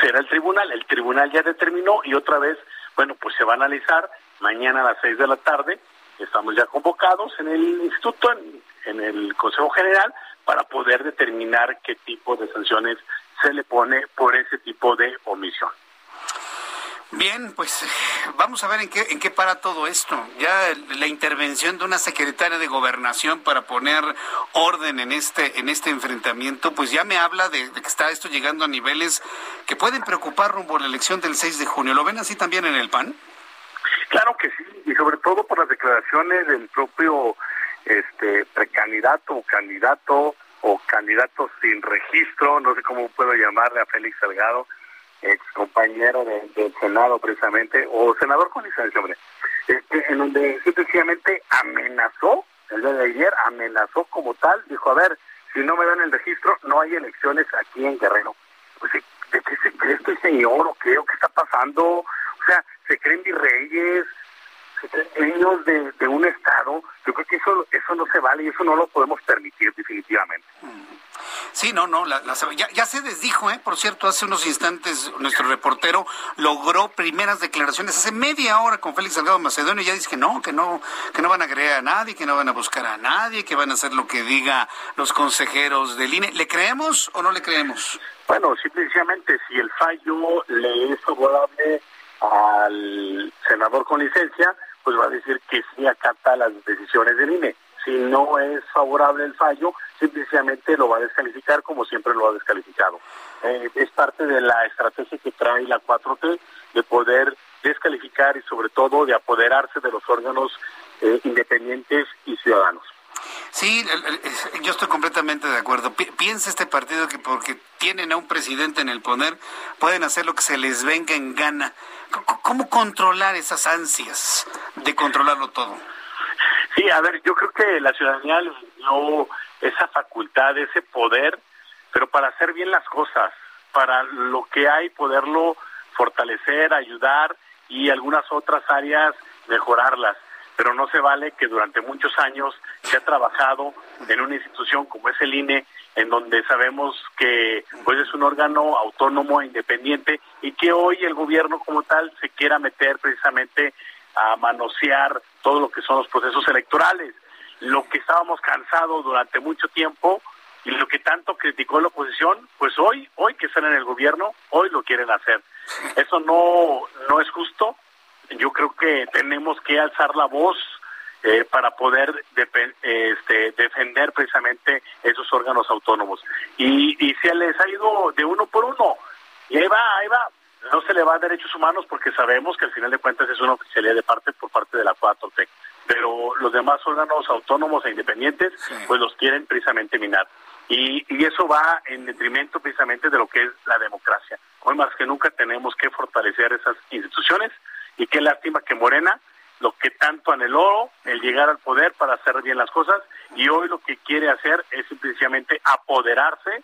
Será el tribunal. El tribunal ya determinó y otra vez, bueno, pues se va a analizar mañana a las seis de la tarde. Estamos ya convocados en el instituto, en, el Consejo General, para poder determinar qué tipo de sanciones se le pone por ese tipo de omisión. Bien, pues vamos a ver en qué, en qué para todo esto. Ya la intervención de una secretaria de gobernación para poner orden en este, en este enfrentamiento, pues ya me habla de, que está esto llegando a niveles que pueden preocupar rumbo la elección del 6 de junio. ¿Lo ven así también en el PAN? Claro que sí, y sobre todo por las declaraciones del propio este precandidato o candidato o candidato sin registro, no sé cómo puedo llamarle a Félix Salgado, ex compañero del Senado precisamente, o senador con licencia, hombre, este, en donde sencillamente amenazó, el día de ayer amenazó como tal, dijo, a ver, si no me dan el registro, no hay elecciones aquí en Guerrero. Pues, ¿de qué se este señor o qué, o qué está pasando? O sea, se creen virreyes, niños de, de un estado. Yo creo que eso, eso no se vale y eso no lo podemos permitir definitivamente. Sí, no, no, la, ya, se desdijo, ¿eh? Por cierto, hace unos instantes nuestro reportero logró primeras declaraciones hace media hora con Félix Salgado Macedonio y ya dice que no, que no, que no van a agregar a nadie, que no van a buscar a nadie, que van a hacer lo que diga los consejeros del INE. ¿Le creemos o no le creemos? Bueno, simplemente si el fallo le es favorable al senador con licencia, pues va a decir que sí acata las decisiones del INE si no es favorable el fallo, simplemente lo va a descalificar como siempre lo ha descalificado. Eh, es parte de la estrategia que trae la 4T de poder descalificar y sobre todo de apoderarse de los órganos eh, independientes y ciudadanos. Sí, yo estoy completamente de acuerdo. Piensa este partido que porque tienen a un presidente en el poder pueden hacer lo que se les venga en gana. ¿Cómo controlar esas ansias de controlarlo todo? Sí, a ver, yo creo que la ciudadanía les dio esa facultad, ese poder, pero para hacer bien las cosas, para lo que hay, poderlo fortalecer, ayudar y algunas otras áreas mejorarlas. Pero no se vale que durante muchos años se ha trabajado en una institución como es el INE, en donde sabemos que pues es un órgano autónomo e independiente y que hoy el gobierno como tal se quiera meter precisamente a manosear todo lo que son los procesos electorales. Lo que estábamos cansados durante mucho tiempo y lo que tanto criticó la oposición, pues hoy, hoy que están en el gobierno, hoy lo quieren hacer. Eso no, no es justo. Yo creo que tenemos que alzar la voz eh, para poder este, defender precisamente esos órganos autónomos. Y, y se les ha ido de uno por uno. Y ahí va, ahí va no se le va a derechos humanos porque sabemos que al final de cuentas es una oficialidad de parte por parte de la 4T. Pero los demás órganos autónomos e independientes, pues los quieren precisamente minar. Y, y eso va en detrimento precisamente de lo que es la democracia. Hoy más que nunca tenemos que fortalecer esas instituciones y qué lástima que Morena, lo que tanto anheló, el llegar al poder para hacer bien las cosas, y hoy lo que quiere hacer es simplemente apoderarse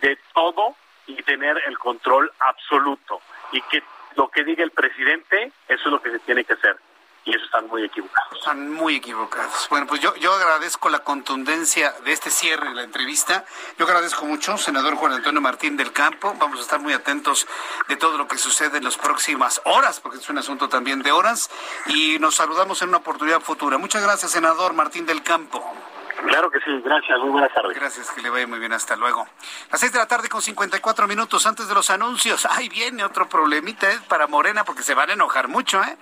de todo y tener el control absoluto. Y que lo que diga el presidente, eso es lo que se tiene que hacer y eso están muy equivocados. Están muy equivocados. Bueno, pues yo, yo agradezco la contundencia de este cierre de la entrevista. Yo agradezco mucho, senador Juan Antonio Martín del Campo. Vamos a estar muy atentos de todo lo que sucede en las próximas horas, porque es un asunto también de horas, y nos saludamos en una oportunidad futura. Muchas gracias, senador Martín del Campo. Claro que sí, gracias, muy buenas tardes. Gracias, que le vaya muy bien, hasta luego. Las seis de la tarde con 54 minutos antes de los anuncios. Ahí viene otro problemita ¿eh? para Morena porque se van a enojar mucho. ¿eh?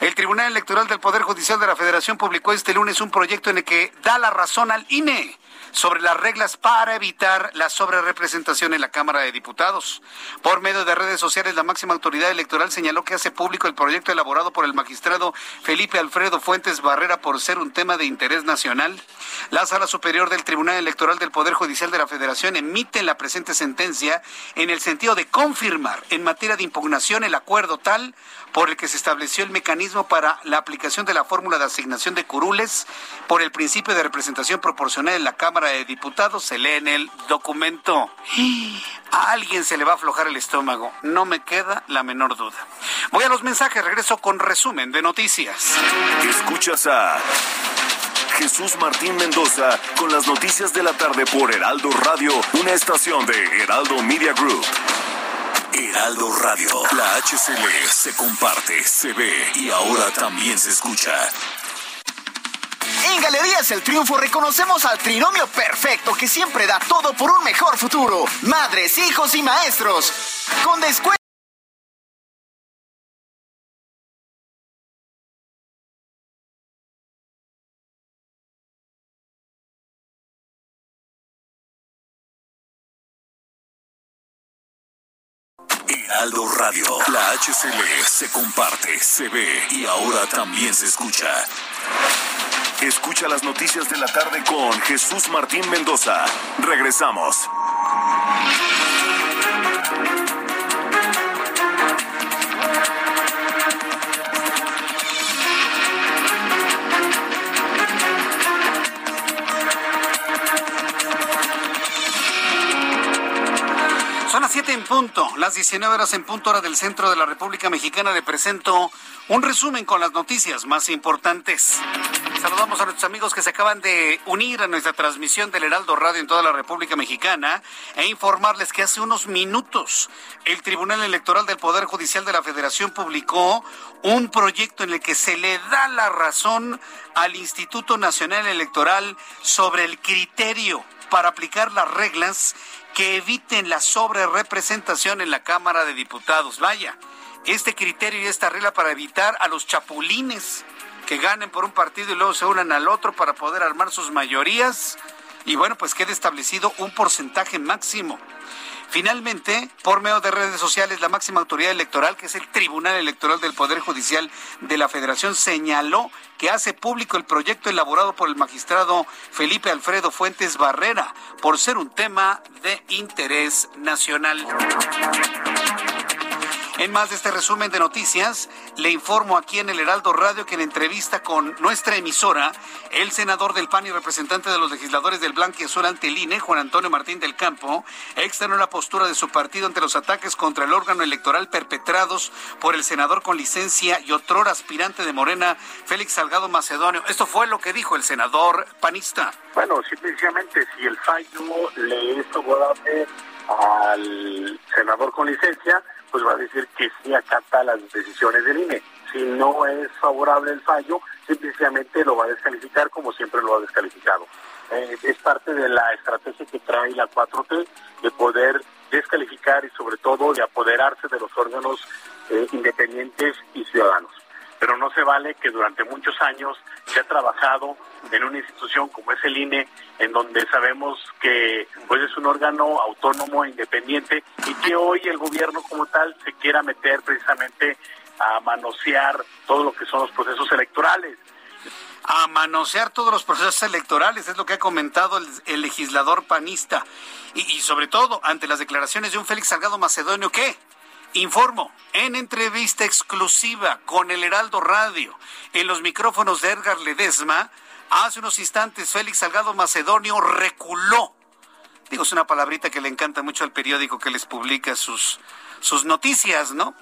El Tribunal Electoral del Poder Judicial de la Federación publicó este lunes un proyecto en el que da la razón al INE sobre las reglas para evitar la sobrerepresentación en la Cámara de Diputados. Por medio de redes sociales, la máxima autoridad electoral señaló que hace público el proyecto elaborado por el magistrado Felipe Alfredo Fuentes Barrera por ser un tema de interés nacional. La Sala Superior del Tribunal Electoral del Poder Judicial de la Federación emite la presente sentencia en el sentido de confirmar en materia de impugnación el acuerdo tal por el que se estableció el mecanismo para la aplicación de la fórmula de asignación de curules por el principio de representación proporcional en la De Diputados, se lee en el documento. A alguien se le va a aflojar el estómago, no me queda la menor duda. Voy a los mensajes, regreso con resumen de noticias. Escuchas a Jesús Martín Mendoza con las noticias de la tarde por Heraldo Radio, una estación de Heraldo Media Group. Heraldo Radio. La HCL se comparte, se ve y ahora también se escucha. En Galerías El Triunfo reconocemos al trinomio perfecto que siempre da todo por un mejor futuro. Madres, hijos y maestros. Con descuento. Heraldo Radio. La HCL se comparte, se ve y ahora también se escucha. Escucha las noticias de la tarde con Jesús Martín Mendoza. Regresamos. Son las 7 en punto, las 19 horas en punto hora del centro de la República Mexicana. Le presento un resumen con las noticias más importantes. Saludamos a nuestros amigos que se acaban de unir a nuestra transmisión del Heraldo Radio en toda la República Mexicana e informarles que hace unos minutos el Tribunal Electoral del Poder Judicial de la Federación publicó un proyecto en el que se le da la razón al Instituto Nacional Electoral sobre el criterio para aplicar las reglas que eviten la sobrerepresentación en la Cámara de Diputados. Vaya, este criterio y esta regla para evitar a los chapulines que ganen por un partido y luego se unan al otro para poder armar sus mayorías y bueno, pues quede establecido un porcentaje máximo. Finalmente, por medio de redes sociales, la máxima autoridad electoral, que es el Tribunal Electoral del Poder Judicial de la Federación, señaló que hace público el proyecto elaborado por el magistrado Felipe Alfredo Fuentes Barrera por ser un tema de interés nacional. En más de este resumen de noticias, le informo aquí en el Heraldo Radio que en entrevista con nuestra emisora, el senador del PAN y representante de los legisladores del Blanque Azul ante el INE, Juan Antonio Martín del Campo, externó la postura de su partido ante los ataques contra el órgano electoral perpetrados por el senador con licencia y otro aspirante de Morena, Félix Salgado Macedonio. Esto fue lo que dijo el senador panista. Bueno, simplemente si el fallo le es favorable al senador con licencia, pues va a decir que sí acata las decisiones del INE. Si no es favorable el fallo, simplemente lo va a descalificar como siempre lo ha descalificado. Eh, es parte de la estrategia que trae la 4T de poder descalificar y sobre todo de apoderarse de los órganos eh, independientes y ciudadanos. Pero no se vale que durante muchos años se ha trabajado en una institución como es el INE, en donde sabemos que pues es un órgano autónomo e independiente y que hoy el gobierno como tal se quiera meter precisamente a manosear todo lo que son los procesos electorales a manosear todos los procesos electorales, es lo que ha comentado el, legislador panista. Y, y, sobre todo ante las declaraciones de un Félix Salgado Macedonio que, informo, en entrevista exclusiva con el Heraldo Radio, en los micrófonos de Edgar Ledesma, hace unos instantes Félix Salgado Macedonio reculó Digo, es una palabrita que le encanta mucho al periódico que les publica sus, sus noticias, ¿no?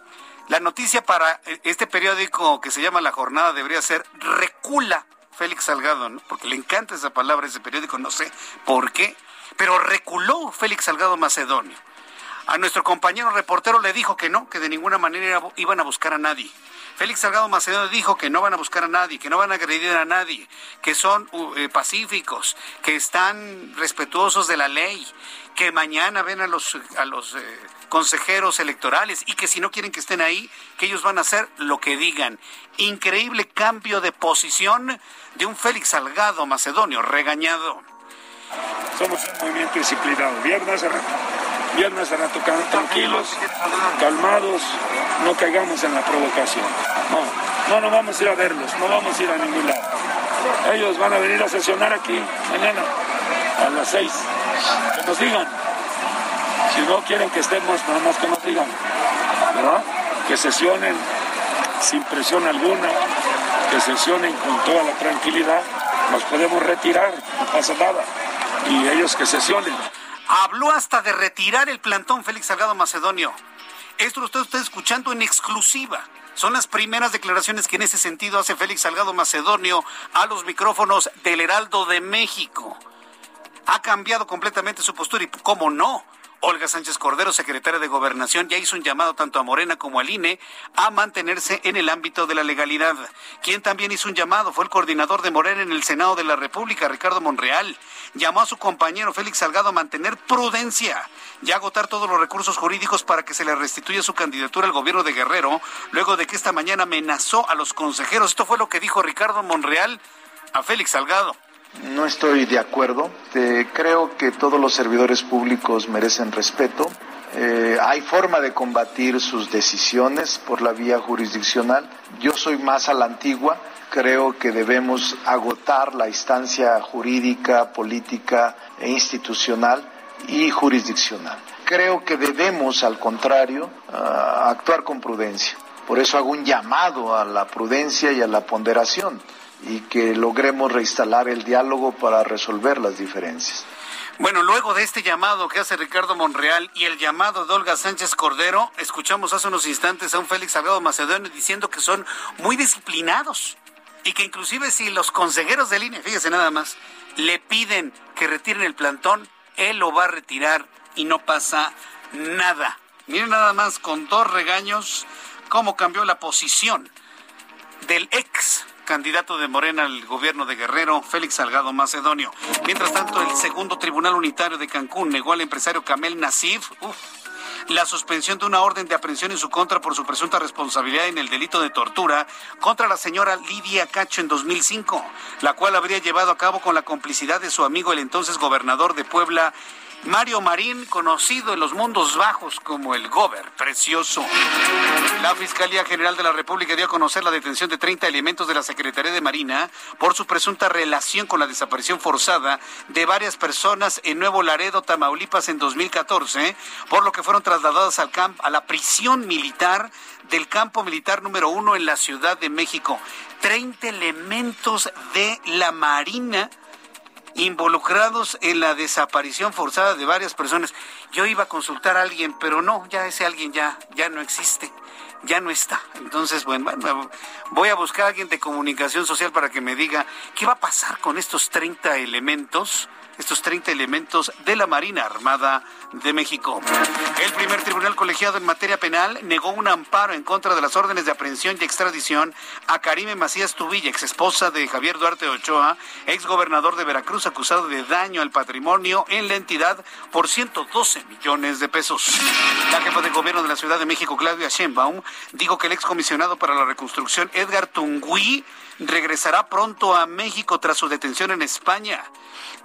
La noticia para este periódico que se llama La Jornada debería ser recula Félix Salgado, ¿no? Porque le encanta esa palabra ese periódico, no sé por qué, pero reculó Félix Salgado Macedonio. A nuestro compañero reportero le dijo que no, que de ninguna manera iban a buscar a nadie. Félix Salgado Macedonio dijo que no van a buscar a nadie, que no van a agredir a nadie, que son eh, pacíficos, que están respetuosos de la ley, que mañana ven a los, a los eh, consejeros electorales y que si no quieren que estén ahí, que ellos van a hacer lo que digan. Increíble cambio de posición de un Félix Salgado Macedonio regañado. Somos un movimiento disciplinado. Viernes viernes a rato tranquilos, calmados, no caigamos en la provocación. No, no, no vamos a ir a verlos, no vamos a ir a ningún lado. Ellos van a venir a sesionar aquí mañana a las seis. Que nos digan. Si no quieren que estemos, nada más que nos digan. ¿verdad? Que sesionen sin presión alguna, que sesionen con toda la tranquilidad. Nos podemos retirar, no pasa nada y ellos que sesionen. Habló hasta de retirar el plantón Félix Salgado Macedonio. Esto lo está escuchando en exclusiva. Son las primeras declaraciones que en ese sentido hace Félix Salgado Macedonio a los micrófonos del Heraldo de México. Ha cambiado completamente su postura y, ¿cómo no? Olga Sánchez Cordero, secretaria de Gobernación, ya hizo un llamado tanto a Morena como al INE a mantenerse en el ámbito de la legalidad. Quien también hizo un llamado fue el coordinador de Morena en el Senado de la República, Ricardo Monreal. Llamó a su compañero Félix Salgado a mantener prudencia y agotar todos los recursos jurídicos para que se le restituya su candidatura al gobierno de Guerrero, luego de que esta mañana amenazó a los consejeros. Esto fue lo que dijo Ricardo Monreal a Félix Salgado. No estoy de acuerdo. Eh, creo que todos los servidores públicos merecen respeto. Eh, hay forma de combatir sus decisiones por la vía jurisdiccional. Yo soy más a la antigua. Creo que debemos agotar la instancia jurídica, política e institucional y jurisdiccional. Creo que debemos, al contrario, uh, actuar con prudencia. Por eso hago un llamado a la prudencia y a la ponderación y que logremos reinstalar el diálogo para resolver las diferencias. Bueno, luego de este llamado que hace Ricardo Monreal y el llamado de Olga Sánchez Cordero, escuchamos hace unos instantes a un Félix Salgado Macedonio diciendo que son muy disciplinados y que inclusive si los consejeros de línea, fíjese nada más, le piden que retiren el plantón, él lo va a retirar y no pasa nada. Miren nada más con dos regaños cómo cambió la posición del ex candidato de Morena al gobierno de Guerrero, Félix Salgado Macedonio. Mientras tanto, el segundo Tribunal Unitario de Cancún negó al empresario Camel Nasif la suspensión de una orden de aprehensión en su contra por su presunta responsabilidad en el delito de tortura contra la señora Lidia Cacho en 2005, la cual habría llevado a cabo con la complicidad de su amigo el entonces gobernador de Puebla, Mario Marín, conocido en los mundos bajos como el Gober Precioso. La Fiscalía General de la República dio a conocer la detención de 30 elementos de la Secretaría de Marina por su presunta relación con la desaparición forzada de varias personas en Nuevo Laredo, Tamaulipas, en 2014, por lo que fueron trasladadas al camp a la prisión militar del campo militar número uno en la Ciudad de México. 30 elementos de la Marina involucrados en la desaparición forzada de varias personas. Yo iba a consultar a alguien, pero no, ya ese alguien ya, ya no existe, ya no está. Entonces, bueno, voy a buscar a alguien de comunicación social para que me diga qué va a pasar con estos 30 elementos estos 30 elementos de la Marina Armada de México. El primer tribunal colegiado en materia penal negó un amparo en contra de las órdenes de aprehensión y extradición a Karime Macías Tubilla, ex esposa de Javier Duarte Ochoa, ex gobernador de Veracruz, acusado de daño al patrimonio en la entidad por 112 millones de pesos. La jefa de gobierno de la Ciudad de México, Claudia Sheinbaum, dijo que el ex comisionado para la reconstrucción, Edgar Tungui, regresará pronto a México tras su detención en España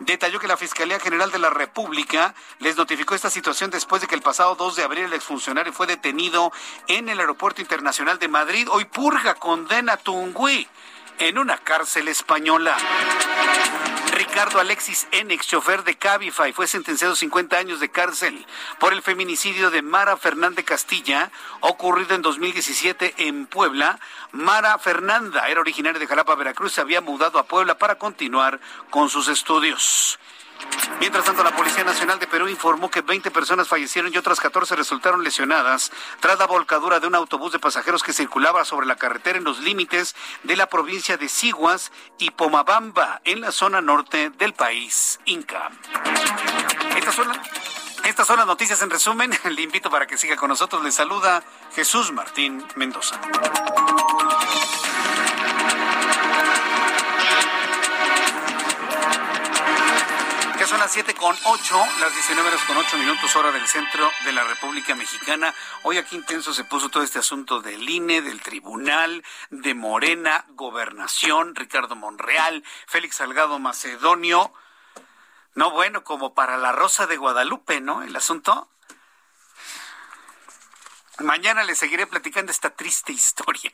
detalló que la Fiscalía General de la República les notificó esta situación después de que el pasado 2 de abril el exfuncionario fue detenido en el Aeropuerto Internacional de Madrid. Hoy purga condena a Tungui en una cárcel española. Ricardo Alexis N., ex chofer de Cabify, fue sentenciado a 50 años de cárcel por el feminicidio de Mara Fernández Castilla, ocurrido en 2017 en Puebla. Mara Fernanda era originaria de Jalapa, Veracruz, se había mudado a Puebla para continuar con sus estudios. Mientras tanto, la Policía Nacional de Perú informó que 20 personas fallecieron y otras 14 resultaron lesionadas tras la volcadura de un autobús de pasajeros que circulaba sobre la carretera en los límites de la provincia de Siguas y Pomabamba, en la zona norte del país Inca. Estas son, estas son las noticias en resumen. Le invito para que siga con nosotros. Le saluda Jesús Martín Mendoza. Son las 7 con 8, las 19 horas con 8 minutos, hora del centro de la República Mexicana. Hoy aquí intenso se puso todo este asunto del INE, del Tribunal, de Morena, Gobernación, Ricardo Monreal, Félix Salgado Macedonio. No, bueno, como para la Rosa de Guadalupe, ¿no? El asunto. Mañana le seguiré platicando esta triste historia.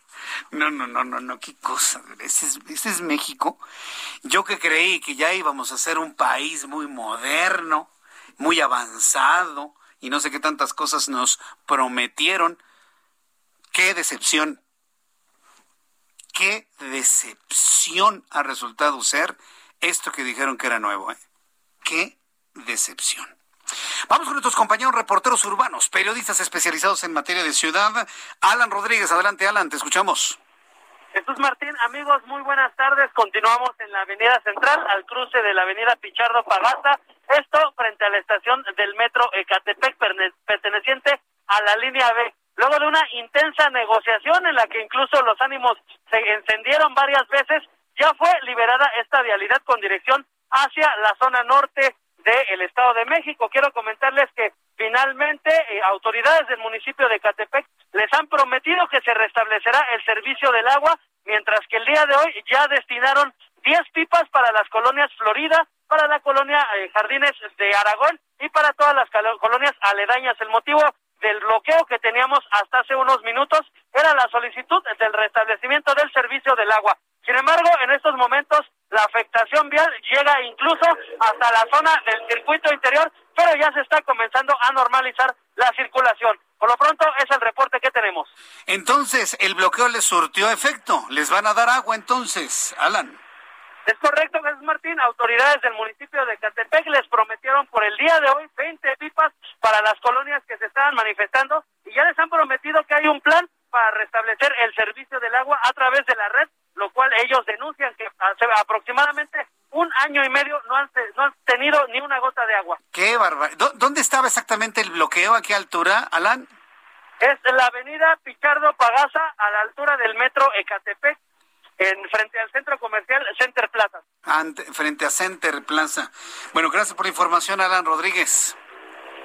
No, no, no, no, no, qué cosa. Ese es, México. Yo que creí que ya íbamos a ser un país muy moderno, muy avanzado, y no sé qué tantas cosas nos prometieron. Qué decepción. Qué decepción ha resultado ser esto que dijeron que era nuevo. ¿eh? Qué decepción. Vamos con nuestros compañeros reporteros urbanos, periodistas especializados en materia de ciudad. Alan Rodríguez, adelante Alan, te escuchamos. Jesús Martín, amigos, muy buenas tardes. Continuamos en la Avenida Central, al cruce de la Avenida Pichardo Pagasa. Esto frente a la estación del metro Ecatepec, perteneciente a la línea B. Luego de una intensa negociación en la que incluso los ánimos se encendieron varias veces, ya fue liberada esta vialidad con dirección hacia la zona norte del Estado de México. Quiero comentarles que finalmente eh, autoridades del municipio de Catepec les han prometido que se restablecerá el servicio del agua, mientras que el día de hoy ya destinaron 10 pipas para las colonias Florida, para la colonia eh, Jardines de Aragón y para todas las colonias aledañas. El motivo del bloqueo que teníamos hasta hace unos minutos era la solicitud del restablecimiento del servicio del agua. Sin embargo, en estos momentos la afectación vial llega incluso hasta la zona del circuito interior, pero ya se está comenzando a normalizar la circulación. Por lo pronto es el reporte que tenemos. Entonces, el bloqueo les surtió efecto. ¿Les van a dar agua entonces, Alan? Es correcto, Jesús Martín. Autoridades del municipio de Catepec les prometieron por el día de hoy 20 pipas para las colonias que se estaban manifestando y ya les han prometido que hay un plan para restablecer el servicio del agua a través de la red lo cual ellos denuncian que hace aproximadamente un año y medio no han, no han tenido ni una gota de agua. Qué barbaridad. ¿Dónde estaba exactamente el bloqueo? ¿A qué altura, Alan? Es la avenida Pichardo Pagasa, a la altura del metro Ecatepec, en frente al centro comercial Center Plaza. frente a Center Plaza. Bueno, gracias por la información, Alan Rodríguez.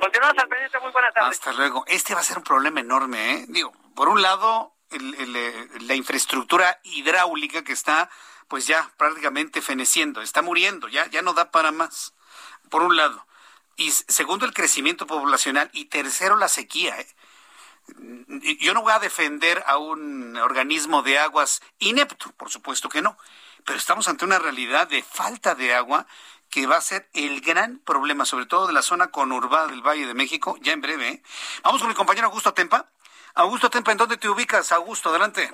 Continuamos al pendiente, muy buenas tardes. Hasta luego. Este va a ser un problema enorme, ¿eh? Digo, por un lado, eh, la infraestructura hidráulica que está pues ya prácticamente feneciendo, está muriendo, ya, ya no da para más, por un lado. Y segundo, el crecimiento poblacional. Y tercero, la sequía. ¿eh? Yo no voy a defender a un organismo de aguas inepto, por supuesto que no. Pero estamos ante una realidad de falta de agua que va a ser el gran problema, sobre todo de la zona conurbada del Valle de México, ya en breve. ¿eh? Vamos con mi compañero Augusto Tempa. Augusto Tempa, ¿en dónde te ubicas? Augusto, adelante.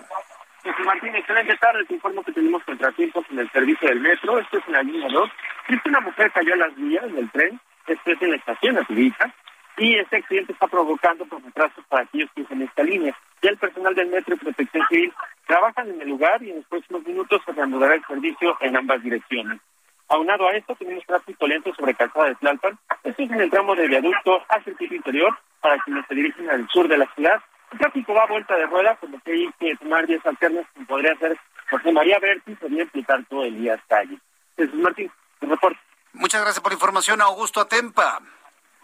Martín, excelente tarde. Te informo que tenemos contratiempos en el servicio del metro. Esto es en la línea 2. Es una mujer cayó a las vías del tren. Esto es en la estación Azulita. Y este accidente está provocando por retrasos para aquellos que usan esta línea. Ya el personal del metro y protección civil trabajan en el lugar y en los próximos minutos se reanudará el servicio en ambas direcciones. Aunado a esto, tenemos tráfico lento sobre Calzada de Tlalpan. Esto es en el tramo de viaducto hacia el piso interior para quienes se dirigen al sur de la ciudad el tráfico va a vuelta de rueda, como que hay que tomar vías alternas, como podría ser José María Berti, podría implicar todo el día hasta allí. Jesús Martín, el reporte. Muchas gracias por la información, Augusto Atempa.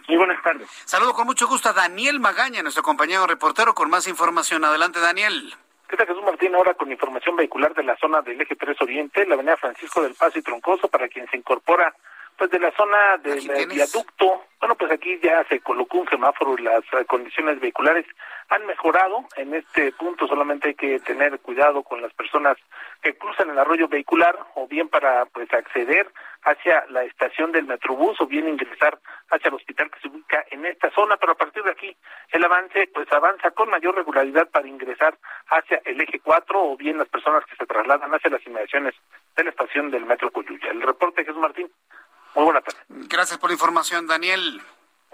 Muy buenas tardes. Saludo con mucho gusto a Daniel Magaña, nuestro compañero reportero, con más información. Adelante, Daniel. ¿Qué tal, Jesús Martín? Ahora con información vehicular de la zona del Eje 3 Oriente, la avenida Francisco del Paso y Troncoso, para quien se incorpora pues de la zona del viaducto, bueno, pues aquí ya se colocó un semáforo y las eh, condiciones vehiculares han mejorado. En este punto solamente hay que tener cuidado con las personas que cruzan el arroyo vehicular o bien para pues acceder hacia la estación del Metrobús o bien ingresar hacia el hospital que se ubica en esta zona, pero a partir de aquí el avance pues avanza con mayor regularidad para ingresar hacia el eje 4 o bien las personas que se trasladan hacia las inmediaciones de la estación del Metro Coyuya. El reporte Jesús Martín. Muy buena tarde. Gracias por la información, Daniel.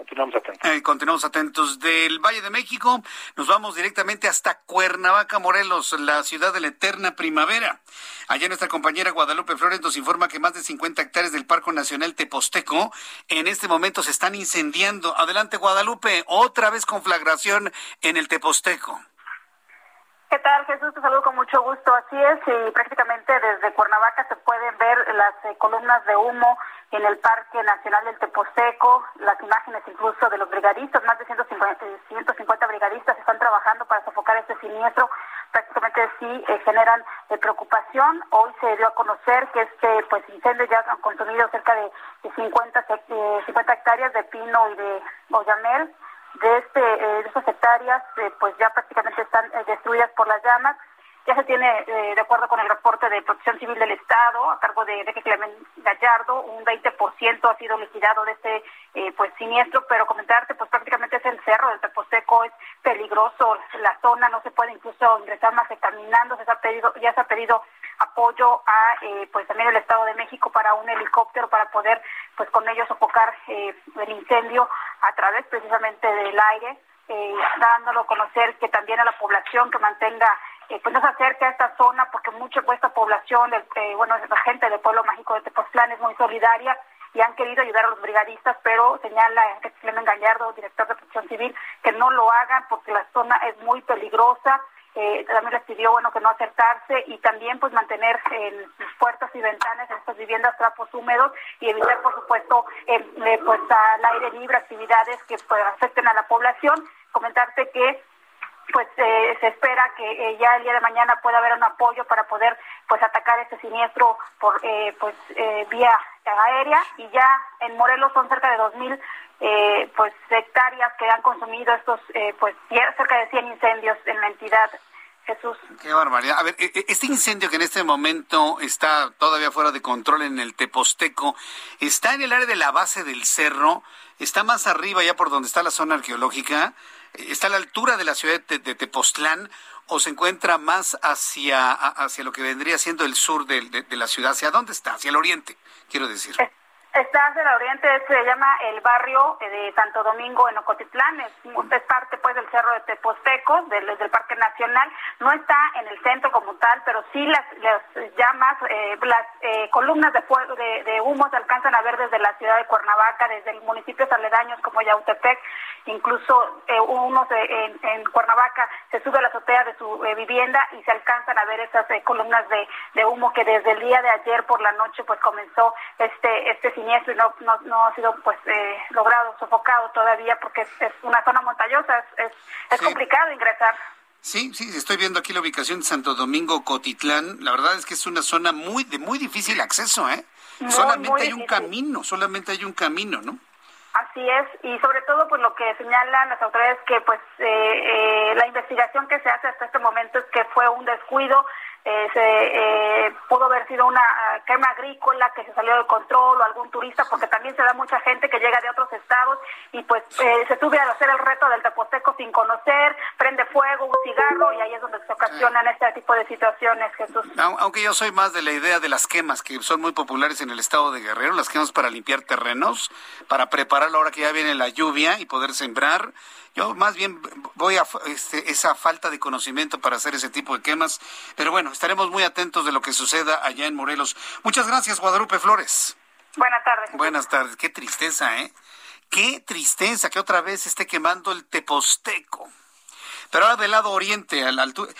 Continuamos atentos. Eh, continuamos atentos. Del Valle de México nos vamos directamente hasta Cuernavaca, Morelos, la ciudad de la eterna primavera. Allá nuestra compañera Guadalupe Flores nos informa que más de 50 hectáreas del Parque Nacional Teposteco en este momento se están incendiando. Adelante, Guadalupe, otra vez conflagración en el Teposteco. ¿Qué tal, Jesús? Te saludo con mucho gusto. Así es, y prácticamente desde Cuernavaca se pueden ver las eh, columnas de humo en el Parque Nacional del Teposteco, las imágenes incluso de los brigadistas, más de 150, 150 brigadistas están trabajando para sofocar este siniestro. Prácticamente sí eh, generan eh, preocupación. Hoy se dio a conocer que este pues incendio ya han consumido cerca de, 50, 50 hectáreas de pino y de oyamel de, este, eh, de estas hectáreas eh, pues ya prácticamente están eh, destruidas por las llamas. Ya se tiene, de acuerdo con el reporte de Protección Civil del Estado, a cargo de Enrique Clemente Gallardo, un 20% ha sido liquidado de este pues siniestro, pero comentarte, pues prácticamente es el cerro del Teposteco, es peligroso, la zona no se puede incluso ingresar más que caminando, se ha pedido, ya se ha pedido apoyo a pues también el Estado de México para un helicóptero para poder pues con ellos sofocar el incendio a través precisamente del aire, eh, dándolo a conocer que también a la población que mantenga, eh, pues no se acerque a esta zona, porque mucha de esta población, eh, bueno, la gente del pueblo mágico de Tepoztlán es muy solidaria y han querido ayudar a los brigadistas, pero señala Clemen Gallardo, director de protección civil, que no lo hagan porque la zona es muy peligrosa. Eh, también les pidió bueno que no acercarse y también pues mantener en sus puertas y ventanas en estas viviendas trapos húmedos y evitar por supuesto eh, pues al aire libre actividades que pues, afecten a la población. Comentarte que pues eh, se espera que eh, ya el día de mañana pueda haber un apoyo para poder pues atacar este siniestro por eh, pues vía aérea. Y ya en Morelos son cerca de dos mil pues hectáreas que han consumido estos pues cerca de 100 incendios en la entidad Jesús. Qué barbaridad. A ver, e, e, este incendio que en este momento está todavía fuera de control en el Teposteco, ¿está en el área de la base del cerro? ¿Está más arriba ya por donde está la zona arqueológica? ¿Está a la altura de la ciudad de, Tepoztlán o se encuentra más hacia, hacia lo que vendría siendo el sur de, de la ciudad? ¿Hacia dónde está? Hacia el oriente, quiero decir. Está hacia el oriente, se llama el barrio eh, de Santo Domingo en Ocotitlán, es, parte pues del cerro de Teposteco, del, del, Parque Nacional, no está en el centro como tal, pero sí las, las llamas, eh, las eh, columnas de fuego, de, humo se alcanzan a ver desde la ciudad de Cuernavaca, desde municipios aledaños como Yautepec, incluso uno en, en, Cuernavaca se sube a la azotea de su vivienda y se alcanzan a ver esas columnas de, de, humo que desde el día de ayer por la noche pues comenzó este este siniestro y no, no, ha sido pues eh, logrado, sofocado todavía porque es, una zona montañosa, es, es, complicado ingresar. Sí, sí, estoy viendo aquí la ubicación de Santo Domingo Cotitlán. La verdad es que es una zona muy de muy difícil acceso, ¿eh? solamente hay un camino, solamente hay un camino, ¿no? Así es, y sobre todo pues lo que señalan las autoridades que pues eh, eh, la investigación que se hace hasta este momento es que fue un descuido eh, se, eh, pudo haber sido una quema agrícola que se salió de control o algún turista, porque también se da mucha gente que llega de otros estados y pues eh, se sube a hacer el reto del Teposteco sin conocer, prende fuego, un cigarro y ahí es donde se ocasionan este tipo de situaciones, Jesús. Aunque yo soy más de la idea de las quemas que son muy populares en el estado de Guerrero, las quemas para limpiar terrenos, para preparar la hora que ya viene la lluvia y poder sembrar yo más bien voy a este, esa falta de conocimiento para hacer ese tipo de quemas, pero bueno, estaremos muy atentos de lo que suceda allá en Morelos. Muchas gracias, Guadalupe Flores. Buenas tardes. Buenas tardes. Qué tristeza, ¿eh? Qué tristeza que otra vez esté quemando el Teposteco. Pero ahora del lado oriente, a la altura.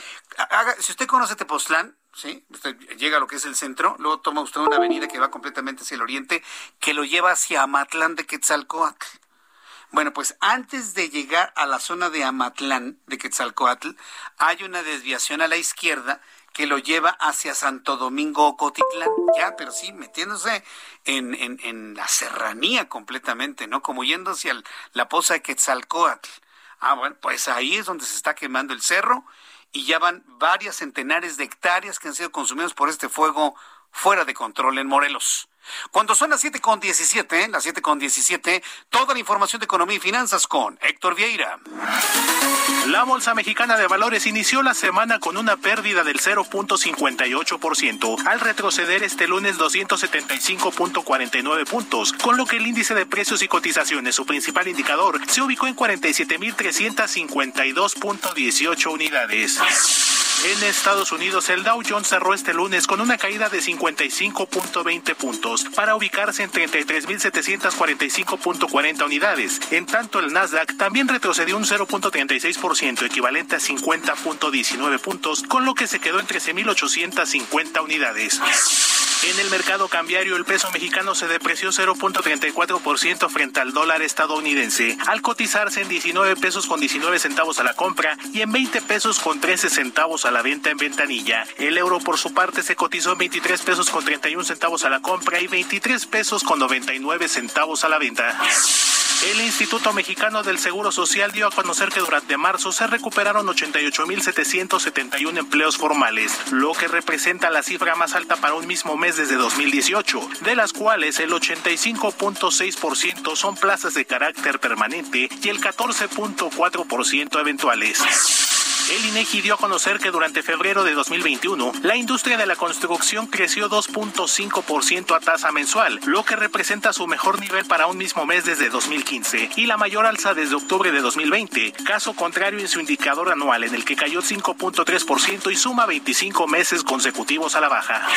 si usted conoce Tepoztlán, ¿sí? Usted llega a lo que es el centro, luego toma usted una avenida que va completamente hacia el oriente, que lo lleva hacia Amatlán de Quetzalcoatl. Bueno, pues antes de llegar a la zona de Amatlán, de Quetzalcoatl, hay una desviación a la izquierda que lo lleva hacia Santo Domingo Ocotitlán, ya, pero sí, metiéndose en, en, en la serranía completamente, ¿no? Como yendo hacia la poza de Quetzalcoatl. Ah, bueno, pues ahí es donde se está quemando el cerro y ya van varias centenares de hectáreas que han sido consumidos por este fuego fuera de control en Morelos. Cuando son las 7 con 17, las 7 con 17, toda la información de economía y finanzas con Héctor Vieira. La Bolsa Mexicana de Valores inició la semana con una pérdida del 0.58% al retroceder este lunes 275.49 puntos, con lo que el índice de precios y cotizaciones, su principal indicador, se ubicó en 47.352.18 unidades. En Estados Unidos, el Dow Jones cerró este lunes con una caída de 55.20 puntos para ubicarse en 33.745.40 unidades. En tanto, el Nasdaq también retrocedió un 0.36%, equivalente a 50.19 puntos, con lo que se quedó en 13.850 unidades. En el mercado cambiario, el peso mexicano se depreció 0.34% frente al dólar estadounidense, al cotizarse en 19 pesos con 19 centavos a la compra y en 20 pesos con 13 centavos a la venta en ventanilla. El euro, por su parte, se cotizó en 23 pesos con 31 centavos a la compra y 23 pesos con 99 centavos a la venta. El Instituto Mexicano del Seguro Social dio a conocer que durante marzo se recuperaron 88.771 empleos formales, lo que representa la cifra más alta para un mismo mes desde 2018, de las cuales el 85.6% son plazas de carácter permanente y el 14.4% eventuales. El INEGI dio a conocer que durante febrero de 2021, la industria de la construcción creció 2.5% a tasa mensual, lo que representa su mejor nivel para un mismo mes desde 2015 y la mayor alza desde octubre de 2020, caso contrario en su indicador anual en el que cayó 5.3% y suma 25 meses consecutivos a la baja.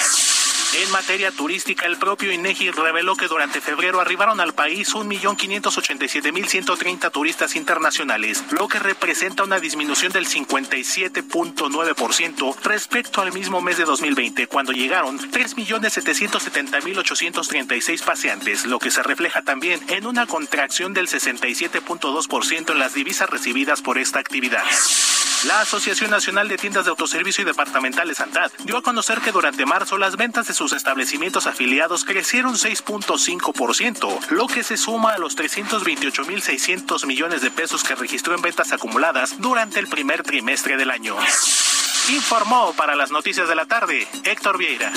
En materia turística, el propio INEGI reveló que durante febrero arribaron al país 1.587.130 turistas internacionales, lo que representa una disminución del 57.9% respecto al mismo mes de 2020, cuando llegaron 3.770.836 paseantes, lo que se refleja también en una contracción del 67.2% en las divisas recibidas por esta actividad. La Asociación Nacional de Tiendas de Autoservicio y Departamentales ANTAD dio a conocer que durante marzo las ventas de sus establecimientos afiliados crecieron 6.5%, lo que se suma a los 328.600 millones de pesos que registró en ventas acumuladas durante el primer trimestre del año. Informó para las noticias de la tarde Héctor Vieira.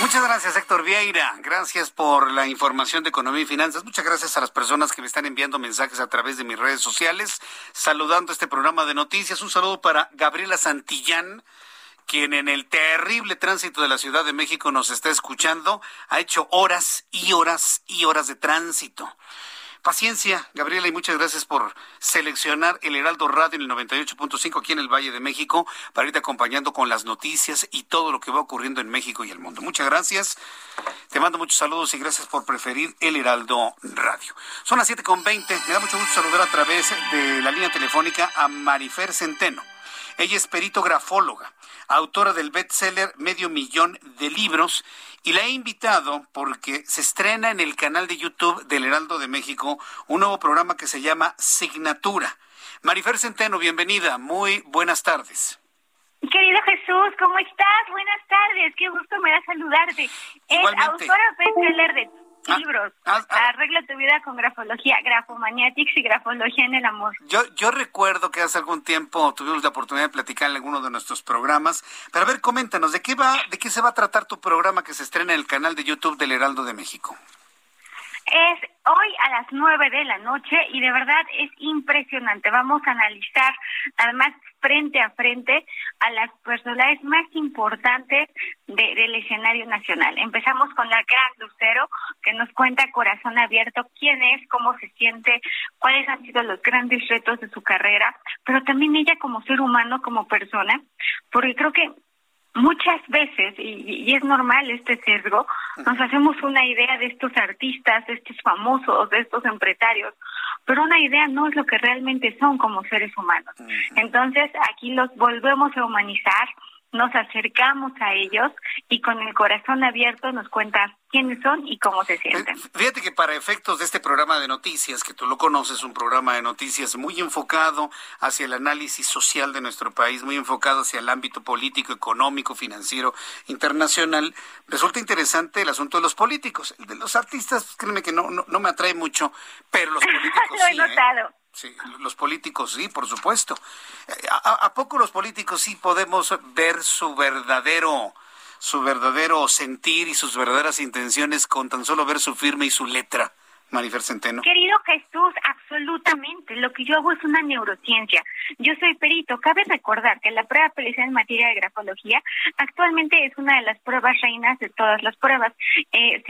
Muchas gracias, Héctor Vieira. Gracias por la información de economía y finanzas. Muchas gracias a las personas que me están enviando mensajes a través de mis redes sociales, saludando este programa de noticias. Un saludo para Gabriela Santillán, quien en el terrible tránsito de la Ciudad de México nos está escuchando. Ha hecho horas y horas y horas de tránsito. Paciencia, Gabriela, y muchas gracias por seleccionar el Heraldo Radio en el 98.5 aquí en el Valle de México para irte acompañando con las noticias y todo lo que va ocurriendo en México y el mundo. Muchas gracias. Te mando muchos saludos y gracias por preferir el Heraldo Radio. Son las 7.20. Me da mucho gusto saludar a través de la línea telefónica a Marifer Centeno. Ella es perito grafóloga, autora del bestseller Medio Millón de Libros y la he invitado porque se estrena en el canal de YouTube del Heraldo de México un nuevo programa que se llama Signatura. Marifer Centeno, bienvenida. Muy buenas tardes. Querido Jesús, ¿cómo estás? Buenas tardes, qué gusto me da saludarte. Es autora bestseller de libros. Ah, ah. Arregla tu vida con grafología, grafomaniatics y grafología en el amor. Yo, yo recuerdo que hace algún tiempo tuvimos la oportunidad de platicar en alguno de nuestros programas. Pero a ver, coméntanos, ¿de qué va, de qué se va a tratar tu programa que se estrena en el canal de YouTube del Heraldo de México? Es hoy a las nueve de la noche y de verdad es impresionante. Vamos a analizar además frente a frente a las personalidades más importantes del escenario nacional. Empezamos con la gran Lucero, que nos cuenta corazón abierto quién es, cómo se siente, cuáles han sido los grandes retos de su carrera, pero también ella como ser humano, como persona, porque creo que muchas veces, y, es normal este sesgo, nos hacemos una idea de estos artistas, de estos famosos, de estos empresarios, pero una idea no es lo que realmente son como seres humanos. Entonces, aquí los volvemos a humanizar, nos acercamos a ellos y con el corazón abierto nos cuentan quiénes son y cómo se sienten. Fíjate que para efectos de este programa de noticias, que tú lo conoces, un programa de noticias muy enfocado hacia el análisis social de nuestro país, muy enfocado hacia el ámbito político, económico, financiero, internacional, resulta interesante el asunto de los políticos. El de los artistas, pues, créeme que no, no, me atrae mucho, pero los políticos lo he ¿eh? notado. Sí, los políticos sí, por supuesto. Eh, ¿A, poco los políticos sí podemos ver su verdadero su verdadero sentir y sus verdaderas intenciones con tan solo ver su firma y su letra. Marifer Centeno. Querido Jesús, absolutamente. Lo que yo hago es una neurociencia. Yo soy perito. Cabe recordar que la prueba pericial en materia de grafología actualmente es una de las pruebas reinas de todas las pruebas. Eh,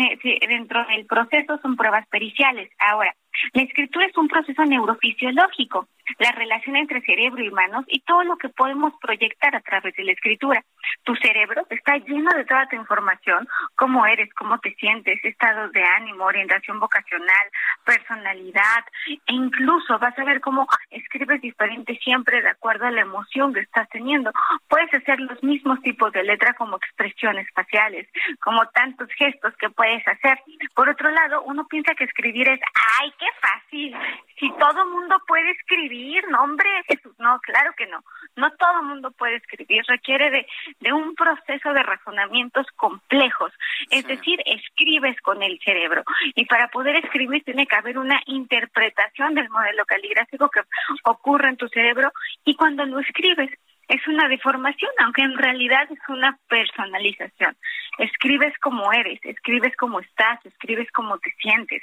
dentro del proceso son pruebas periciales. Ahora, la escritura es un proceso neurofisiológico, la relación entre cerebro y manos y todo lo que podemos proyectar a través de la escritura. Tu cerebro está lleno de toda tu información, cómo eres, cómo te sientes, estados de ánimo, orientación vocacional, personalidad, e incluso vas a ver cómo escribes diferente siempre de acuerdo a la emoción que estás teniendo. Puedes hacer los mismos tipos de letra como expresiones faciales, como tantos gestos que puedes hacer. Por otro lado, uno piensa que escribir es, ay, qué fácil. Si todo mundo puede escribir, no, hombre, Jesús, no, claro que no. No todo mundo puede escribir, requiere de, de un proceso de razonamientos complejos. Es decir, escribes con el cerebro. Y para poder escribir tiene que haber una interpretación del modelo caligráfico que ocurre en tu cerebro y cuando lo escribes es una deformación, aunque en realidad es una personalización. Escribes como eres, escribes como estás, escribes como te sientes.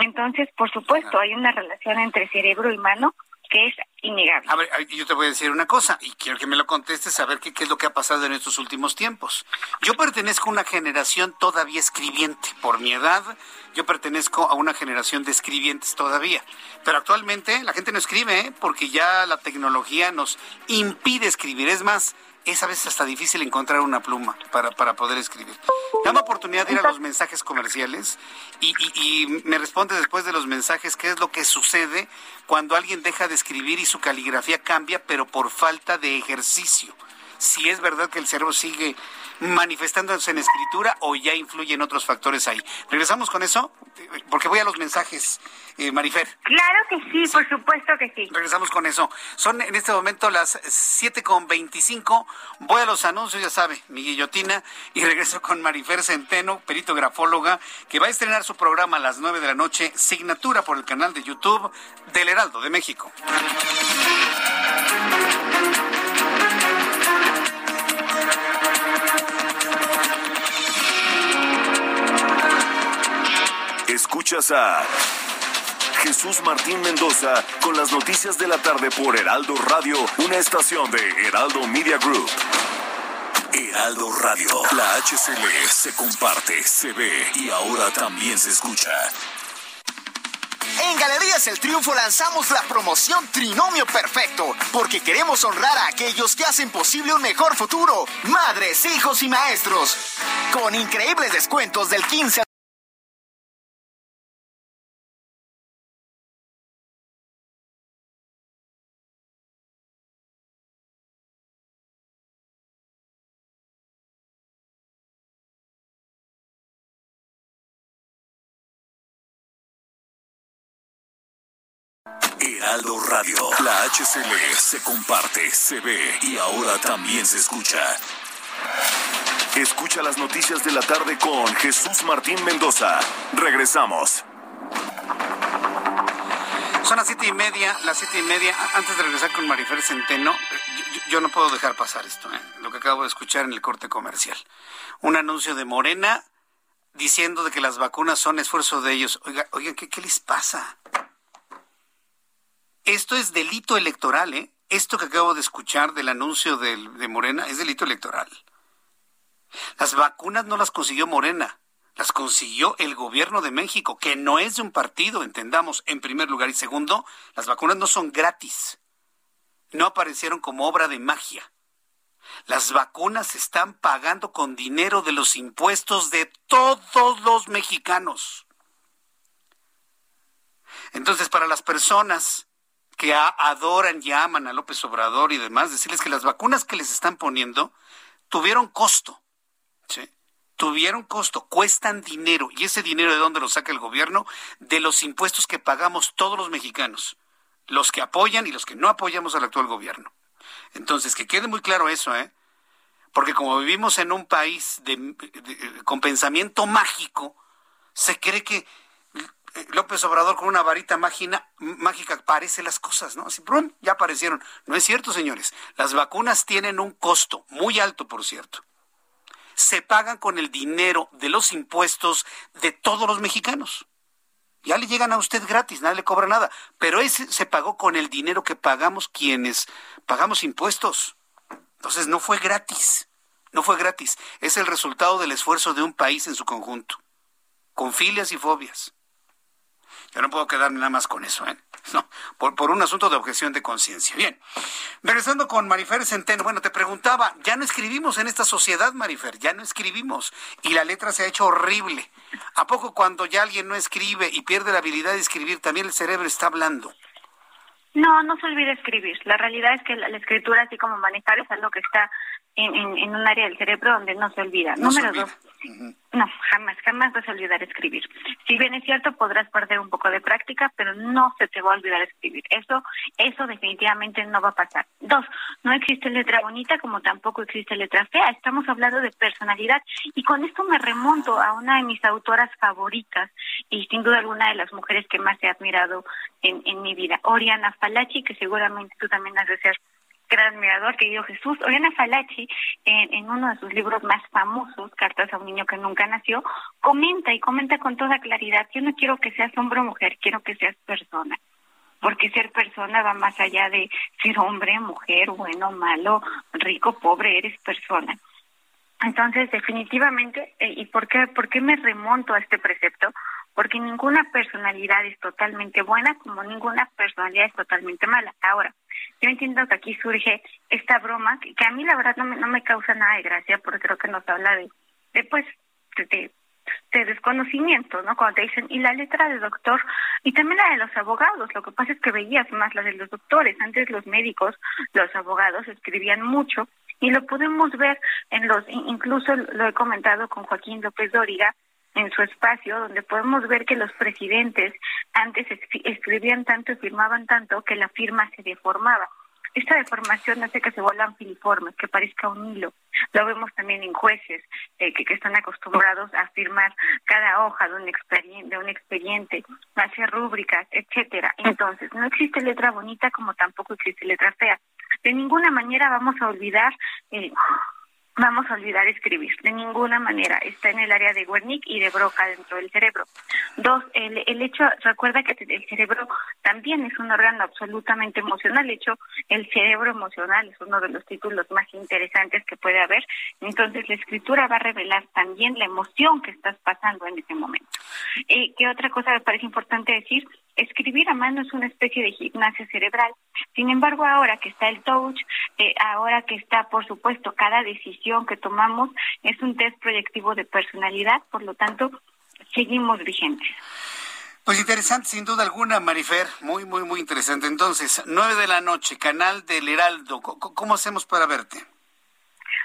Entonces, por supuesto, hay una relación entre cerebro y mano que es innegable. A ver, yo te voy a decir una cosa y quiero que me lo contestes a ver qué, qué, es lo que ha pasado en estos últimos tiempos. Yo pertenezco a una generación todavía escribiente. Por mi edad, yo pertenezco a una generación de escribientes todavía. Pero actualmente la gente no escribe ¿eh? porque ya la tecnología nos impide escribir. Es más, es a veces hasta difícil encontrar una pluma para, para poder escribir. Dame oportunidad de ir a los mensajes comerciales y, y, me responde después de los mensajes qué es lo que sucede cuando alguien deja de escribir y su caligrafía cambia, pero por falta de ejercicio. Si es verdad que el cerebro sigue manifestándose en escritura o ya influyen otros factores ahí. ¿Regresamos con eso? Porque voy a los mensajes, eh, Marifer. Claro que sí, por supuesto que sí. Regresamos con eso. Son en este momento las 7.25. Voy a los anuncios, ya sabe, mi guillotina, y regreso con Marifer Centeno, perito grafóloga, que va a estrenar su programa a las 9 de la noche, signatura por el canal de YouTube del Heraldo de México. Escuchas a Jesús Martín Mendoza con las noticias de la tarde por Heraldo Radio, una estación de Heraldo Media Group. Heraldo Radio, la HCL se comparte, se ve y ahora también se escucha. En Galerías El Triunfo lanzamos la promoción Trinomio Perfecto, porque queremos honrar a aquellos que hacen posible un mejor futuro, madres, hijos y maestros, con increíbles descuentos del 15 Heraldo Radio. La HCL se comparte, se ve y ahora también se escucha. Escucha las noticias de la tarde con Jesús Martín Mendoza. Regresamos. Son las siete y media, las siete y media. Antes de regresar con Marifer Centeno, yo, no puedo dejar pasar esto, ¿eh? lo que acabo de escuchar en el corte comercial. Un anuncio de Morena diciendo de que las vacunas son esfuerzo de ellos. Oiga, oigan, ¿qué, qué les pasa? Esto es delito electoral, ¿eh? Esto que acabo de escuchar del anuncio de, de Morena es delito electoral. Las vacunas no las consiguió Morena, las consiguió el gobierno de México, que no es de un partido, entendamos, en primer lugar. Y segundo, las vacunas no son gratis. No aparecieron como obra de magia. Las vacunas se están pagando con dinero de los impuestos de todos los mexicanos. Entonces, para las personas que adoran y aman a López Obrador y demás, decirles que las vacunas que les están poniendo tuvieron costo. ¿sí? Tuvieron costo, cuestan dinero. ¿Y ese dinero de dónde lo saca el gobierno? De los impuestos que pagamos todos los mexicanos, los que apoyan y los que no apoyamos al actual gobierno. Entonces, que quede muy claro eso, ¿eh? Porque como vivimos en un país con pensamiento mágico, se cree que López Obrador con una varita mágica, parece las cosas, ¿no? Así, ya aparecieron. No es cierto, señores. Las vacunas tienen un costo, muy alto, por cierto. se pagan con el dinero de los impuestos de todos los mexicanos. Ya le llegan a usted gratis, nadie le cobra nada, pero ese se pagó con el dinero que pagamos quienes pagamos impuestos. Entonces no fue gratis, no fue gratis, es el resultado del esfuerzo de un país en su conjunto, con filias y fobias. Yo no puedo quedarme nada más con eso, ¿eh? No, por, por un asunto de objeción de conciencia. Bien, regresando con Marifer Centeno. Bueno, te preguntaba, ya no escribimos en esta sociedad, Marifer, ya no escribimos. Y la letra se ha hecho horrible. ¿A poco cuando ya alguien no escribe y pierde la habilidad de escribir, también el cerebro está hablando? No, no se olvide escribir. La realidad es que la, escritura, así como manejar, es algo que está en, en, un área del cerebro donde no se olvida. Número dos. No, jamás, jamás vas a olvidar escribir. Si bien es cierto, podrás perder un poco de práctica, pero no se te va a olvidar escribir. Eso, eso definitivamente no va a pasar. Dos, no existe letra bonita como tampoco existe letra fea. Estamos hablando de personalidad y con esto me remonto a una de mis autoras favoritas y sin duda alguna de las mujeres que más he admirado en, en mi vida, Oriana Falachi, que seguramente tú también has de ser gran admirador, querido Jesús. Oriana Falachi, en, en, uno de sus libros más famosos, Cartas a un niño que nunca nació, comenta y comenta con toda claridad, yo no quiero que seas hombre o mujer, quiero que seas persona. Porque ser persona va más allá de ser hombre, mujer, bueno, malo, rico, pobre, eres persona. Entonces, definitivamente, eh, ¿y por qué, por qué me remonto a este precepto? Porque ninguna personalidad es totalmente buena como ninguna personalidad es totalmente mala. Ahora, yo entiendo que aquí surge esta broma que, a mí la verdad no me, no me causa nada de gracia porque creo que nos habla de, de pues, de, de desconocimiento, ¿no? Cuando te dicen, y la letra de doctor, y también la de los abogados, lo que pasa es que veías más la de los doctores, antes los médicos, los abogados escribían mucho, y lo podemos ver en los, incluso lo he comentado con Joaquín López Dóriga, en su espacio, donde podemos ver que los presidentes antes escribían tanto y firmaban tanto que la firma se deformaba. Esta deformación hace que se vuelvan filiformes, que parezca un hilo. Lo vemos también en jueces eh, que, están acostumbrados a firmar cada hoja de un, expediente, de un expediente, hacer rúbricas, etcétera. Entonces, no existe letra bonita como tampoco existe letra fea. De ninguna manera vamos a olvidar eh, vamos a olvidar escribir. De ninguna manera. Está en el área de Wernicke y de Broca dentro del cerebro. Dos, el, hecho, recuerda que el cerebro también es un órgano absolutamente emocional. De hecho, el cerebro emocional es uno de los títulos más interesantes que puede haber. Entonces, la escritura va a revelar también la emoción que estás pasando en ese momento. Eh, ¿Qué otra cosa me parece importante decir? Escribir a mano es una especie de gimnasia cerebral. Sin embargo, ahora que está el touch, eh, ahora que está, por supuesto, cada decisión que tomamos es un test proyectivo de personalidad, por lo tanto, seguimos vigentes. Pues interesante, sin duda alguna, Marifer, muy, muy, muy interesante. Entonces, nueve de la noche, canal del Heraldo, ¿cómo hacemos para verte?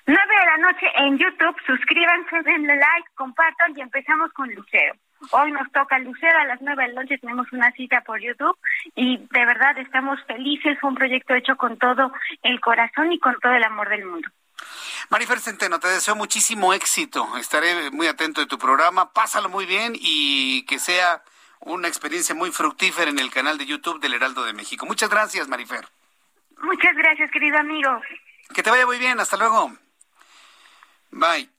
Nueve de la noche en YouTube, suscríbanse, denle like, compartan y empezamos con Lucero. Hoy nos toca Lucero a las nueve de la noche, tenemos una cita por YouTube y de verdad estamos felices, fue un proyecto hecho con todo el corazón y con todo el amor del mundo. Marifer Centeno, te deseo muchísimo éxito. Estaré muy atento de tu programa. Pásalo muy bien y que sea una experiencia muy fructífera en el canal de YouTube del Heraldo de México. Muchas gracias, Marifer. Muchas gracias, querido amigo. Que te vaya muy bien. Hasta luego. Bye.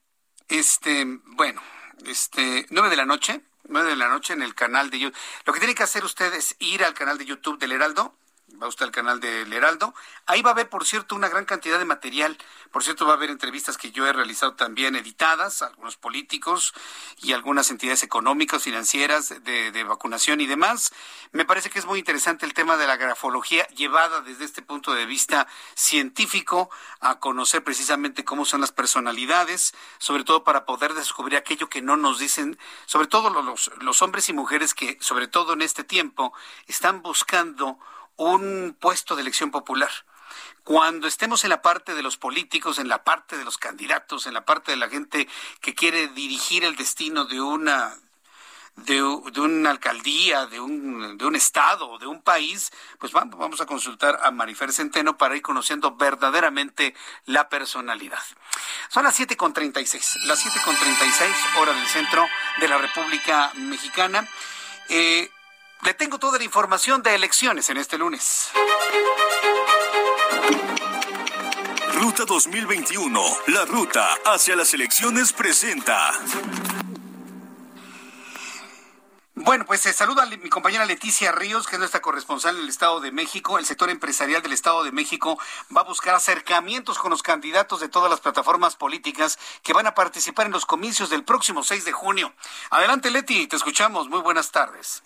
Este, bueno, este, nueve de la noche. 9 de la noche en el canal de YouTube. Lo que tiene que hacer usted es ir al canal de YouTube del Heraldo, va usted al canal del Heraldo. Ahí va a haber, por cierto, una gran cantidad de material. Por cierto, va a haber entrevistas que yo he realizado también editadas, algunos políticos y algunas entidades económicas, financieras, de, vacunación y demás. Me parece que es muy interesante el tema de la grafología llevada desde este punto de vista científico a conocer precisamente cómo son las personalidades, sobre todo para poder descubrir aquello que no nos dicen, sobre todo los hombres y mujeres que, sobre todo en este tiempo, están buscando un puesto de elección popular. Cuando estemos en la parte de los políticos, en la parte de los candidatos, en la parte de la gente que quiere dirigir el destino de una de, una alcaldía, de un, de un estado, de un país, pues vamos, a consultar a Marifer Centeno para ir conociendo verdaderamente la personalidad. Son las 7.36, las 7.36 hora del centro de la República Mexicana. Eh, le tengo toda la información de elecciones en este lunes. Ruta 2021, la ruta hacia las elecciones presenta. Bueno, pues se saluda a mi compañera Leticia Ríos, que es nuestra corresponsal en el Estado de México. El sector empresarial del Estado de México va a buscar acercamientos con los candidatos de todas las plataformas políticas que van a participar en los comicios del próximo 6 de junio. Adelante, Leti, te escuchamos. Muy buenas tardes.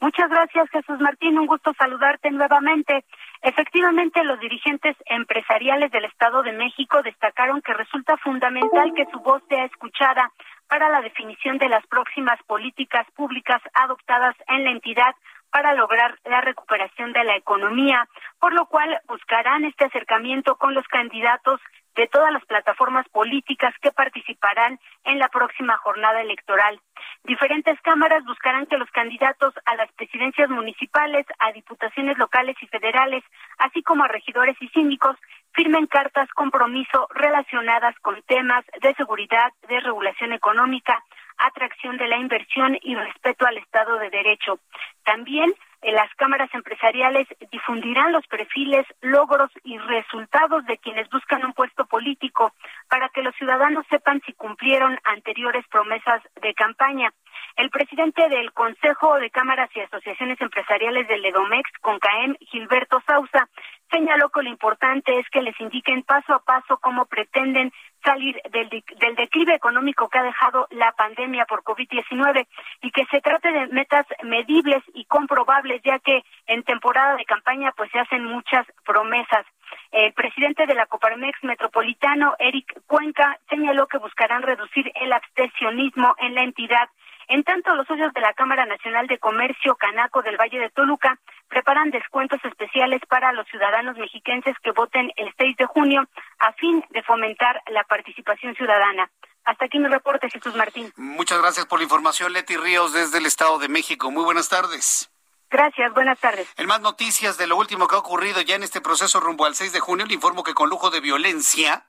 Muchas gracias, Jesús Martín. Un gusto saludarte nuevamente. Efectivamente, los dirigentes empresariales del Estado de México destacaron que resulta fundamental que su voz sea escuchada para la definición de las próximas políticas públicas adoptadas en la entidad para lograr la recuperación de la economía, por lo cual buscarán este acercamiento con los candidatos de todas las plataformas políticas que participarán en la próxima jornada electoral. Diferentes cámaras buscarán que los candidatos a las presidencias municipales, a diputaciones locales y federales, así como a regidores y síndicos, firmen cartas compromiso relacionadas con temas de seguridad, de regulación económica, atracción de la inversión y respeto al Estado de Derecho. También las cámaras empresariales difundirán los perfiles, logros y resultados de quienes buscan un puesto político para que los ciudadanos sepan si cumplieron anteriores promesas de campaña. El presidente del Consejo de Cámaras y Asociaciones Empresariales del Ledomex, CONCAEM, Gilberto Sausa, señaló que lo importante es que les indiquen paso a paso cómo pretenden salir del, del declive económico que ha dejado la pandemia por COVID-19 y que se trate de metas medibles y comprobables, ya que en temporada de campaña pues se hacen muchas promesas. El presidente de la Coparmex Metropolitano, Eric Cuenca, señaló que buscarán reducir el abstencionismo en la entidad en tanto, los socios de la Cámara Nacional de Comercio Canaco del Valle de Toluca preparan descuentos especiales para los ciudadanos mexiquenses que voten el 6 de junio a fin de fomentar la participación ciudadana. Hasta aquí mi reporte, Jesús Martín. Muchas gracias por la información, Leti Ríos, desde el Estado de México. Muy buenas tardes. Gracias, buenas tardes. En más noticias de lo último que ha ocurrido ya en este proceso rumbo al 6 de junio, le informo que con lujo de violencia,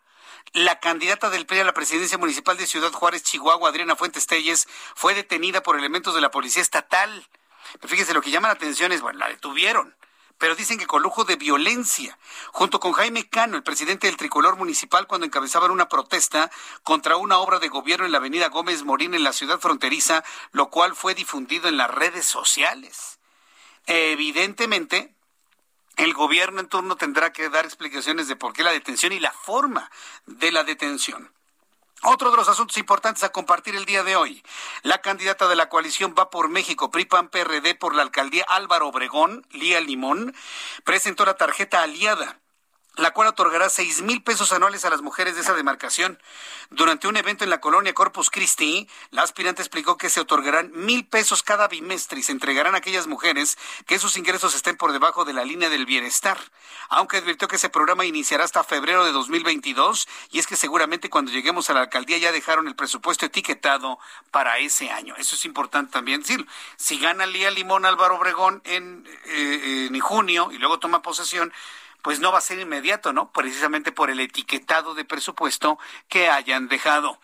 la candidata del PRI a la presidencia municipal de Ciudad Juárez, Chihuahua, Adriana Fuentes Telles, fue detenida por elementos de la policía estatal. Fíjese, lo que llama la atención es, bueno, la detuvieron, pero dicen que con lujo de violencia, junto con Jaime Cano, el presidente del tricolor municipal, cuando encabezaban una protesta contra una obra de gobierno en la avenida Gómez Morín en la ciudad fronteriza, lo cual fue difundido en las redes sociales. Evidentemente, el gobierno en turno tendrá que dar explicaciones de por qué la detención y la forma de la detención. Otro de los asuntos importantes a compartir el día de hoy. La candidata de la coalición Va por México, PRIPAN PRD por la alcaldía Álvaro Obregón, Lía Limón, presentó la tarjeta aliada la cual otorgará seis mil pesos anuales a las mujeres de esa demarcación. Durante un evento en la colonia Corpus Christi, la aspirante explicó que se otorgarán mil pesos cada bimestre y se entregarán a aquellas mujeres que sus ingresos estén por debajo de la línea del bienestar. Aunque advirtió que ese programa iniciará hasta febrero de 2022 y es que seguramente cuando lleguemos a la alcaldía ya dejaron el presupuesto etiquetado para ese año. Eso es importante también decirlo. Si gana Lía Limón Álvaro Obregón en, eh, en junio y luego toma posesión, pues no va a ser inmediato, ¿no? Precisamente por el etiquetado de presupuesto que hayan dejado.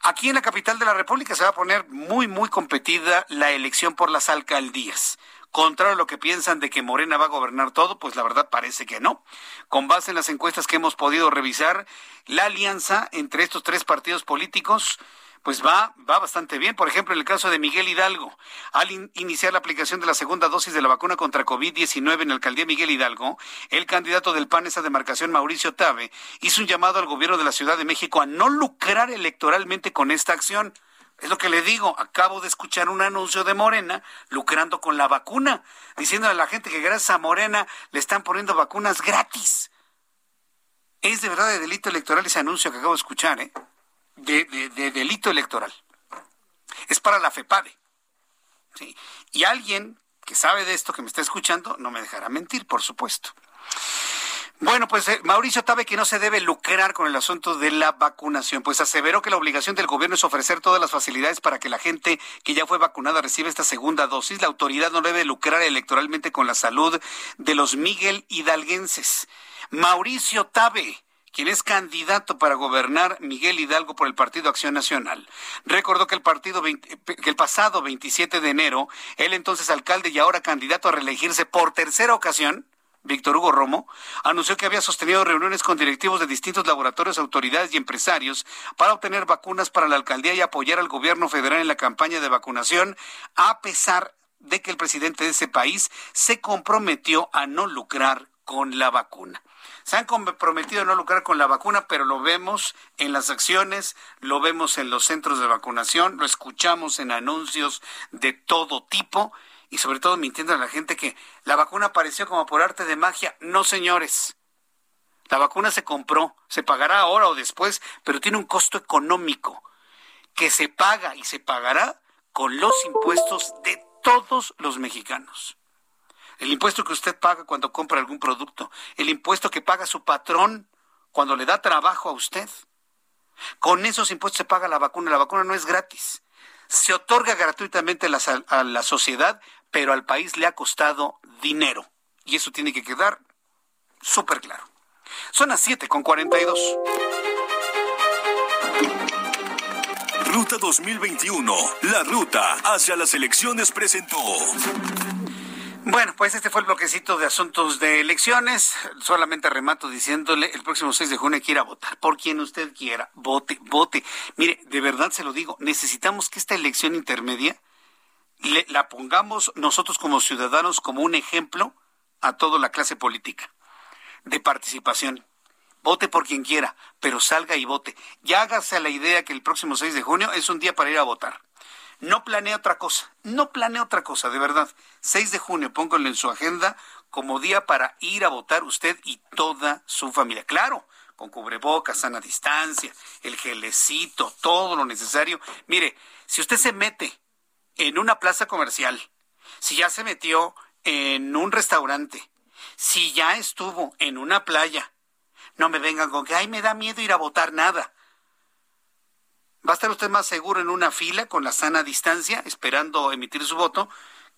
Aquí en la capital de la República se va a poner muy, muy competida la elección por las alcaldías. Contrario a lo que piensan de que Morena va a gobernar todo, pues la verdad parece que no. Con base en las encuestas que hemos podido revisar, la alianza entre estos tres partidos políticos pues va, va bastante bien. Por ejemplo, en el caso de Miguel Hidalgo, al iniciar la aplicación de la segunda dosis de la vacuna contra COVID-19 en la alcaldía Miguel Hidalgo, el candidato del PAN, esa demarcación, Mauricio Tabe, hizo un llamado al gobierno de la Ciudad de México a no lucrar electoralmente con esta acción. Es lo que le digo, acabo de escuchar un anuncio de Morena lucrando con la vacuna, diciendo a la gente que gracias a Morena le están poniendo vacunas gratis. Es de verdad de delito electoral ese anuncio que acabo de escuchar, ¿eh? De, delito electoral. Es para la FEPADE. Y alguien que sabe de esto, que me está escuchando, no me dejará mentir, por supuesto. Bueno, pues eh, Mauricio Tabe que no se debe lucrar con el asunto de la vacunación, pues aseveró que la obligación del gobierno es ofrecer todas las facilidades para que la gente que ya fue vacunada reciba esta segunda dosis. La autoridad no debe lucrar electoralmente con la salud de los Miguel Hidalguenses. Mauricio Tabe quien es candidato para gobernar Miguel Hidalgo por el Partido Acción Nacional, recordó que el partido que el pasado 27 de enero, el entonces alcalde y ahora candidato a reelegirse por tercera ocasión, Víctor Hugo Romo, anunció que había sostenido reuniones con directivos de distintos laboratorios, autoridades y empresarios para obtener vacunas para la alcaldía y apoyar al gobierno federal en la campaña de vacunación, a pesar de que el presidente de ese país se comprometió a no lucrar con la vacuna. Se han comprometido a no lucrar con la vacuna, pero lo vemos en las acciones, lo vemos en los centros de vacunación, lo escuchamos en anuncios de todo tipo y sobre todo mintiendo a la gente que la vacuna apareció como por arte de magia. No, señores. La vacuna se compró, se pagará ahora o después, pero tiene un costo económico que se paga y se pagará con los impuestos de todos los mexicanos. El impuesto que usted paga cuando compra algún producto, el impuesto que paga su patrón cuando le da trabajo a usted. Con esos impuestos se paga la vacuna. La vacuna no es gratis. Se otorga gratuitamente a la sociedad pero al país le ha costado dinero. Y eso tiene que quedar súper claro. Son las 7 con 42. Ruta 2021, la ruta hacia las elecciones presentó. Bueno, pues este fue el bloquecito de asuntos de elecciones. Solamente remato diciéndole, el próximo 6 de junio quiera votar. Por quien usted quiera, vote, vote. Mire, de verdad se lo digo, necesitamos que esta elección intermedia la pongamos nosotros como ciudadanos como un ejemplo a toda la clase política de participación. Vote por quien quiera, pero salga y vote. Y hágase a la idea que el próximo 6 de junio es un día para ir a votar. No planee otra cosa, no planee otra cosa, de verdad. 6 de junio, póngalo en su agenda como día para ir a votar usted y toda su familia. Claro, con cubrebocas, sana distancia, el gelecito, todo lo necesario. Mire, si usted se mete en una plaza comercial, si ya se metió en un restaurante, si ya estuvo en una playa, no me vengan con que, ay, me da miedo ir a votar nada. Va a estar usted más seguro en una fila con la sana distancia, esperando emitir su voto,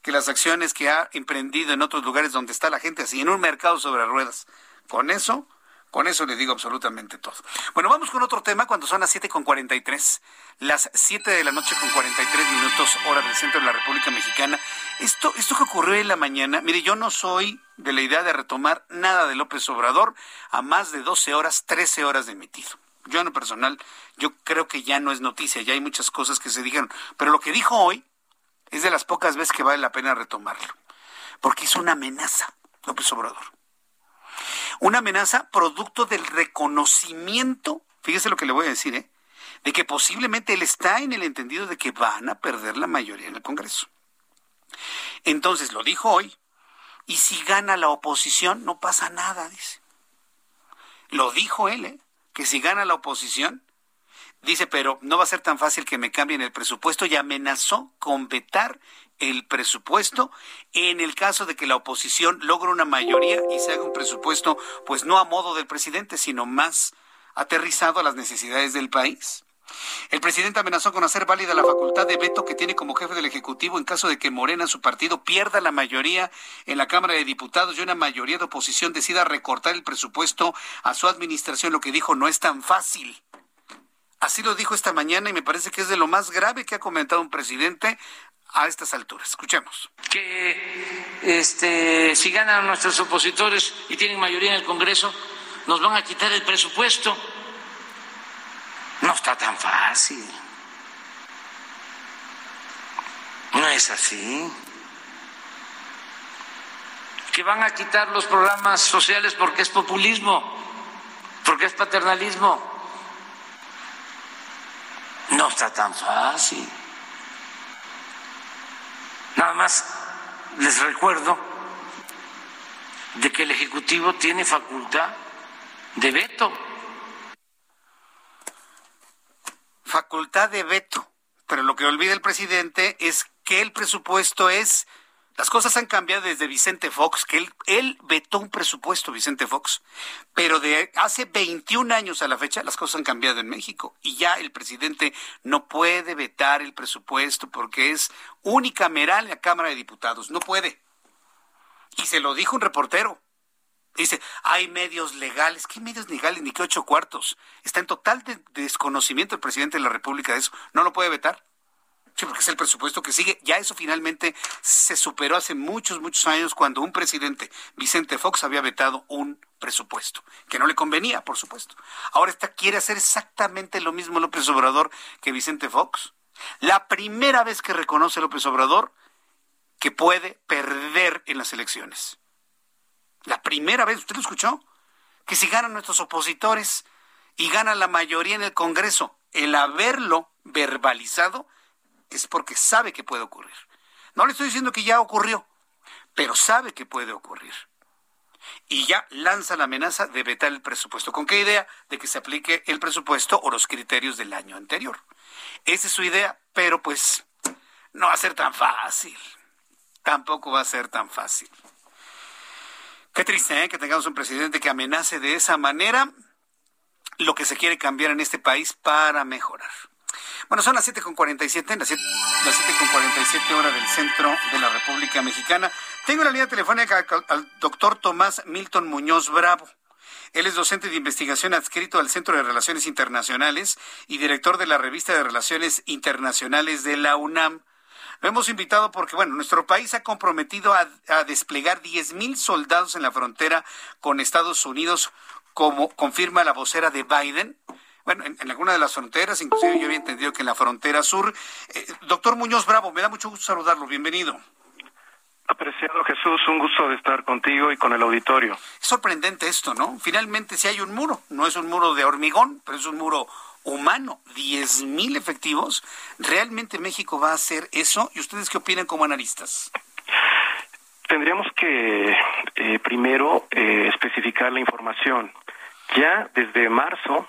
que las acciones que ha emprendido en otros lugares donde está la gente así, en un mercado sobre ruedas. Con eso, con eso le digo absolutamente todo. Bueno, vamos con otro tema cuando son las siete con tres, las 7 de la noche con 43 minutos, hora del centro de la República Mexicana. Esto, esto que ocurrió en la mañana, mire, yo no soy de la idea de retomar nada de López Obrador a más de 12 horas, 13 horas de emitido. Yo en lo personal, yo creo que ya no es noticia, ya hay muchas cosas que se dijeron, pero lo que dijo hoy es de las pocas veces que vale la pena retomarlo, porque es una amenaza, López Obrador. Una amenaza producto del reconocimiento, fíjese lo que le voy a decir, ¿eh? de que posiblemente él está en el entendido de que van a perder la mayoría en el Congreso. Entonces lo dijo hoy, y si gana la oposición, no pasa nada, dice. Lo dijo él, ¿eh? Que si gana la oposición, dice, pero no va a ser tan fácil que me cambien el presupuesto y amenazó con vetar el presupuesto en el caso de que la oposición logre una mayoría y se haga un presupuesto, pues no a modo del presidente, sino más aterrizado a las necesidades del país. El presidente amenazó con hacer válida la facultad de veto que tiene como jefe del Ejecutivo en caso de que Morena, su partido, pierda la mayoría en la Cámara de Diputados y una mayoría de oposición decida recortar el presupuesto a su administración. Lo que dijo no es tan fácil. Así lo dijo esta mañana y me parece que es de lo más grave que ha comentado un presidente a estas alturas. Escuchemos. Que este, si ganan nuestros opositores y tienen mayoría en el Congreso, nos van a quitar el presupuesto. No está tan fácil. No es así. Que van a quitar los programas sociales porque es populismo, porque es paternalismo. No está tan fácil. Nada más les recuerdo de que el Ejecutivo tiene facultad de veto. Facultad de veto. Pero lo que olvida el presidente es que el presupuesto es las cosas han cambiado desde Vicente Fox, que él, él, vetó un presupuesto, Vicente Fox, pero de hace 21 años a la fecha las cosas han cambiado en México y ya el presidente no puede vetar el presupuesto porque es unicameral la Cámara de Diputados, no puede. Y se lo dijo un reportero. Dice, hay medios legales. ¿Qué medios legales? Ni qué ocho cuartos. Está en total desconocimiento el presidente de la República de eso. No lo puede vetar. Sí, porque es el presupuesto que sigue. Ya eso finalmente se superó hace muchos, muchos años cuando un presidente, Vicente Fox, había vetado un presupuesto, que no le convenía, por supuesto. Ahora está, quiere hacer exactamente lo mismo López Obrador que Vicente Fox. La primera vez que reconoce López Obrador que puede perder en las elecciones. La primera vez, ¿usted lo escuchó? Que si ganan nuestros opositores y ganan la mayoría en el Congreso, el haberlo verbalizado es porque sabe que puede ocurrir. No le estoy diciendo que ya ocurrió, pero sabe que puede ocurrir. Y ya lanza la amenaza de vetar el presupuesto. ¿Con qué idea? De que se aplique el presupuesto o los criterios del año anterior. Esa es su idea, pero pues no va a ser tan fácil. Tampoco va a ser tan fácil. Qué triste ¿eh? que tengamos un presidente que amenace de esa manera lo que se quiere cambiar en este país para mejorar. Bueno, son las 7.47, las 7.47 horas del centro de la República Mexicana. Tengo la línea telefónica al doctor Tomás Milton Muñoz Bravo. Él es docente de investigación adscrito al Centro de Relaciones Internacionales y director de la Revista de Relaciones Internacionales de la UNAM. Lo hemos invitado porque, bueno, nuestro país ha comprometido a, a desplegar 10.000 soldados en la frontera con Estados Unidos, como confirma la vocera de Biden bueno, en, alguna de las fronteras, inclusive yo había entendido que en la frontera sur. Eh, doctor Muñoz Bravo, me da mucho gusto saludarlo, bienvenido. Apreciado Jesús, un gusto de estar contigo y con el auditorio. Es sorprendente esto, ¿no? Finalmente si hay un muro, no es un muro de hormigón, pero es un muro humano, diez mil efectivos. ¿Realmente México va a hacer eso? ¿Y ustedes qué opinan como analistas? Tendríamos que eh, primero eh, especificar la información. Ya desde marzo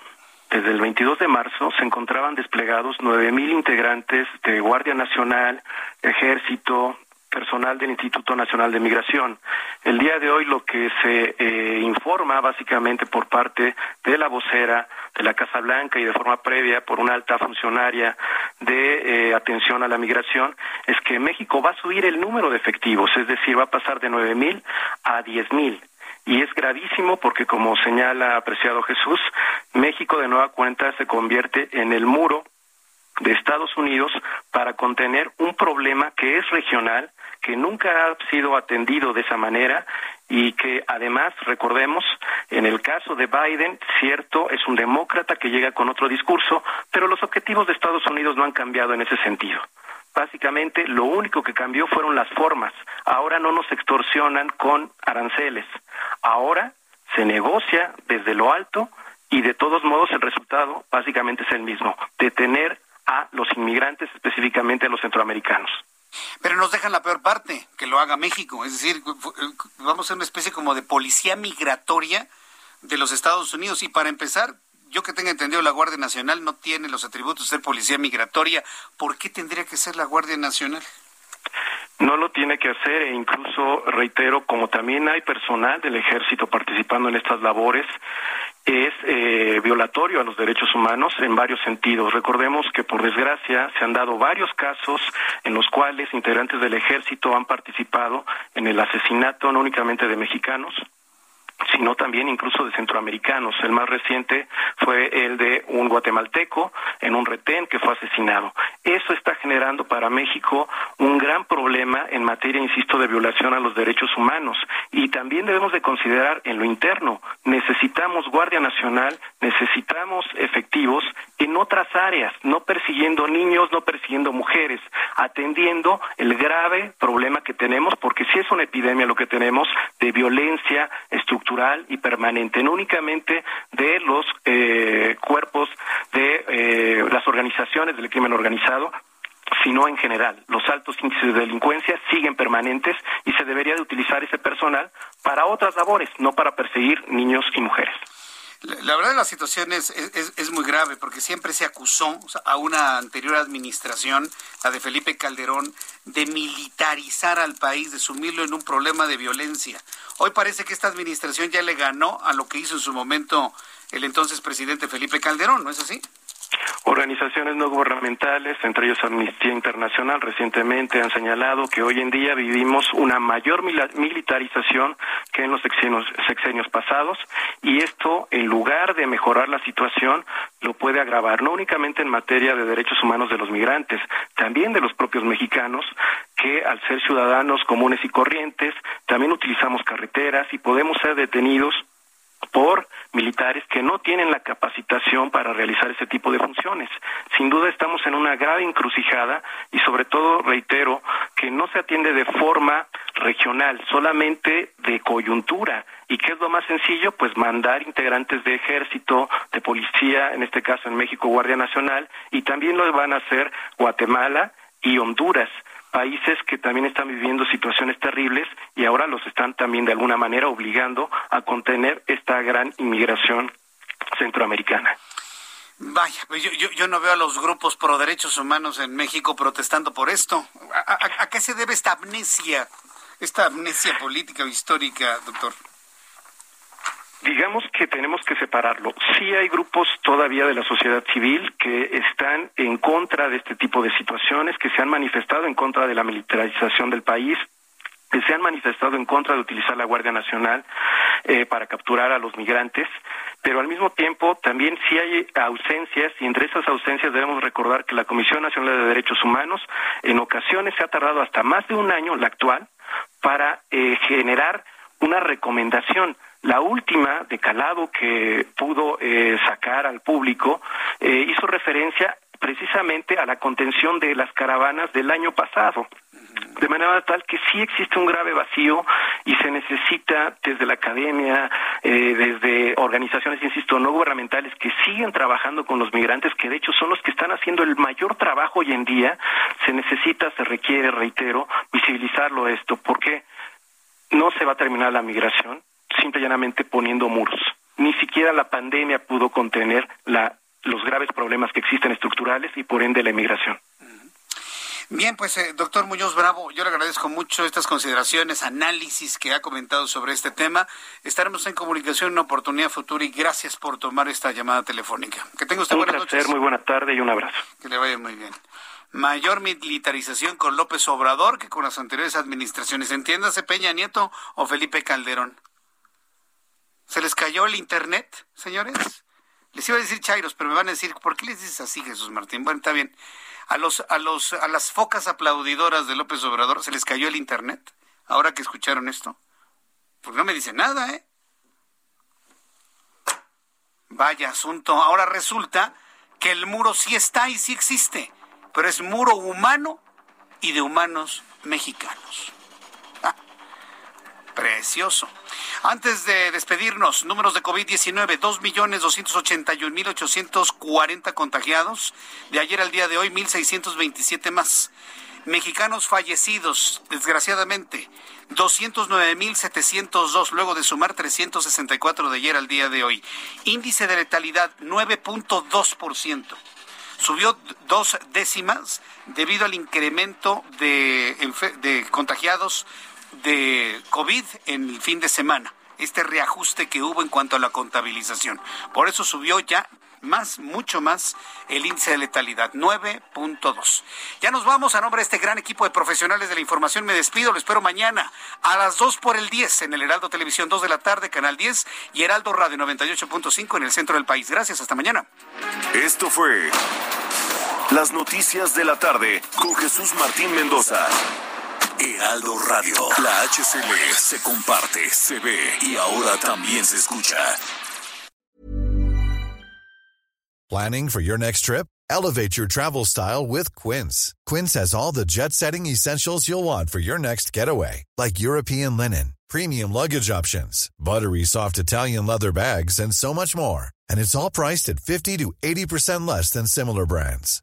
desde el 22 de marzo se encontraban desplegados 9.000 integrantes de Guardia Nacional, Ejército, personal del Instituto Nacional de Migración. El día de hoy lo que se eh, informa básicamente por parte de la vocera de la Casa Blanca y de forma previa por una alta funcionaria de eh, atención a la migración es que México va a subir el número de efectivos, es decir, va a pasar de 9.000 a 10.000 y es gravísimo porque, como señala apreciado Jesús, México de nueva cuenta se convierte en el muro de Estados Unidos para contener un problema que es regional, que nunca ha sido atendido de esa manera y que además, recordemos, en el caso de Biden, cierto, es un demócrata que llega con otro discurso, pero los objetivos de Estados Unidos no han cambiado en ese sentido. Básicamente, lo único que cambió fueron las formas. Ahora no nos extorsionan con aranceles. Ahora se negocia desde lo alto y de todos modos el resultado básicamente es el mismo, detener a los inmigrantes, específicamente a los centroamericanos. Pero nos dejan la peor parte, que lo haga México. Es decir, vamos a ser una especie como de policía migratoria de los Estados Unidos. Y para empezar, yo que tenga entendido, la Guardia Nacional no tiene los atributos de ser policía migratoria. ¿Por qué tendría que ser la Guardia Nacional? No lo tiene que hacer e incluso, reitero, como también hay personal del ejército participando en estas labores, es eh, violatorio a los derechos humanos en varios sentidos. Recordemos que, por desgracia, se han dado varios casos en los cuales integrantes del ejército han participado en el asesinato no únicamente de mexicanos, sino también incluso de centroamericanos. El más reciente fue el de un guatemalteco en un retén que fue asesinado. Eso está generando para México un gran problema en materia, insisto, de violación a los derechos humanos. Y también debemos de considerar en lo interno, necesitamos Guardia Nacional, necesitamos efectivos en otras áreas, no persiguiendo niños, no persiguiendo mujeres, atendiendo el grave problema que tenemos, porque si es una epidemia lo que tenemos de violencia estructural y permanente, no únicamente de los eh, cuerpos de eh, las organizaciones del crimen organizado, sino en general. Los altos índices de delincuencia siguen permanentes y se debería de utilizar ese personal para otras labores, no para perseguir niños y mujeres. La verdad la situación es, es, muy grave porque siempre se acusó a una anterior administración, la de Felipe Calderón, de militarizar al país, de sumirlo en un problema de violencia. Hoy parece que esta administración ya le ganó a lo que hizo en su momento el entonces presidente Felipe Calderón, ¿no es así? Organizaciones no gubernamentales, entre ellos Amnistía Internacional, recientemente han señalado que hoy en día vivimos una mayor militarización que en los sexenios, pasados y esto, en lugar de mejorar la situación, lo puede agravar, no únicamente en materia de derechos humanos de los migrantes, también de los propios mexicanos, que al ser ciudadanos comunes y corrientes, también utilizamos carreteras y podemos ser detenidos por militares que no tienen la capacitación para realizar ese tipo de funciones. Sin duda estamos en una grave encrucijada y sobre todo reitero que no se atiende de forma regional, solamente de coyuntura. ¿Y qué es lo más sencillo? Pues mandar integrantes de ejército, de policía, en este caso en México Guardia Nacional, y también lo van a hacer Guatemala y Honduras países que también están viviendo situaciones terribles y ahora los están también de alguna manera obligando a contener esta gran inmigración centroamericana. Vaya, pues yo, yo, no veo a los grupos pro derechos humanos en México protestando por esto. a qué se debe esta amnesia, esta amnesia política o histórica, doctor? Digamos que tenemos que separarlo. Sí hay grupos todavía de la sociedad civil que están en contra de este tipo de situaciones, que se han manifestado en contra de la militarización del país, que se han manifestado en contra de utilizar la Guardia Nacional eh, para capturar a los migrantes, pero al mismo tiempo también sí hay ausencias y entre esas ausencias debemos recordar que la Comisión Nacional de Derechos Humanos en ocasiones se ha tardado hasta más de un año, la actual, para eh, generar una recomendación la última de calado que pudo eh, sacar al público eh, hizo referencia precisamente a la contención de las caravanas del año pasado. De manera tal que sí existe un grave vacío y se necesita desde la academia, eh, desde organizaciones, insisto, no gubernamentales que siguen trabajando con los migrantes, que de hecho son los que están haciendo el mayor trabajo hoy en día, se necesita, se requiere, reitero, visibilizarlo esto, porque no se va a terminar la migración, simple y llanamente poniendo muros. Ni siquiera la pandemia pudo contener la, los graves problemas que existen estructurales y por ende la inmigración. Bien, pues eh, doctor Muñoz Bravo, yo le agradezco mucho estas consideraciones, análisis que ha comentado sobre este tema. Estaremos en comunicación en una oportunidad futura y gracias por tomar esta llamada telefónica. Que tenga usted un buenas placer, muy buena tarde y un abrazo. Que le vaya muy bien. Mayor militarización con López Obrador que con las anteriores administraciones. Entiéndase Peña Nieto o Felipe Calderón. ¿Se les cayó el internet, señores? Les iba a decir Chairos, pero me van a decir, ¿por qué les dices así, Jesús Martín? Bueno, está bien. A los, a los, a las focas aplaudidoras de López Obrador se les cayó el internet, ahora que escucharon esto. Pues no me dicen nada, ¿eh? Vaya asunto. Ahora resulta que el muro sí está y sí existe, pero es muro humano y de humanos mexicanos. Precioso. Antes de despedirnos, números de COVID-19, 2.281.840 contagiados. De ayer al día de hoy, 1.627 más. Mexicanos fallecidos, desgraciadamente, 209.702, luego de sumar 364 de ayer al día de hoy. Índice de letalidad, 9.2%. Subió dos décimas debido al incremento de, de contagiados de COVID en el fin de semana, este reajuste que hubo en cuanto a la contabilización. Por eso subió ya más, mucho más el índice de letalidad, 9.2. Ya nos vamos a nombre de este gran equipo de profesionales de la información. Me despido, lo espero mañana a las 2 por el 10 en el Heraldo Televisión, 2 de la tarde, Canal 10 y Heraldo Radio 98.5 en el centro del país. Gracias, hasta mañana. Esto fue Las Noticias de la Tarde con Jesús Martín Mendoza. Heraldo Radio. La HCL se comparte, se ve y ahora también se escucha. Planning for your next trip? Elevate your travel style with Quince. Quince has all the jet setting essentials you'll want for your next getaway, like European linen, premium luggage options, buttery soft Italian leather bags, and so much more. And it's all priced at 50 to 80% less than similar brands.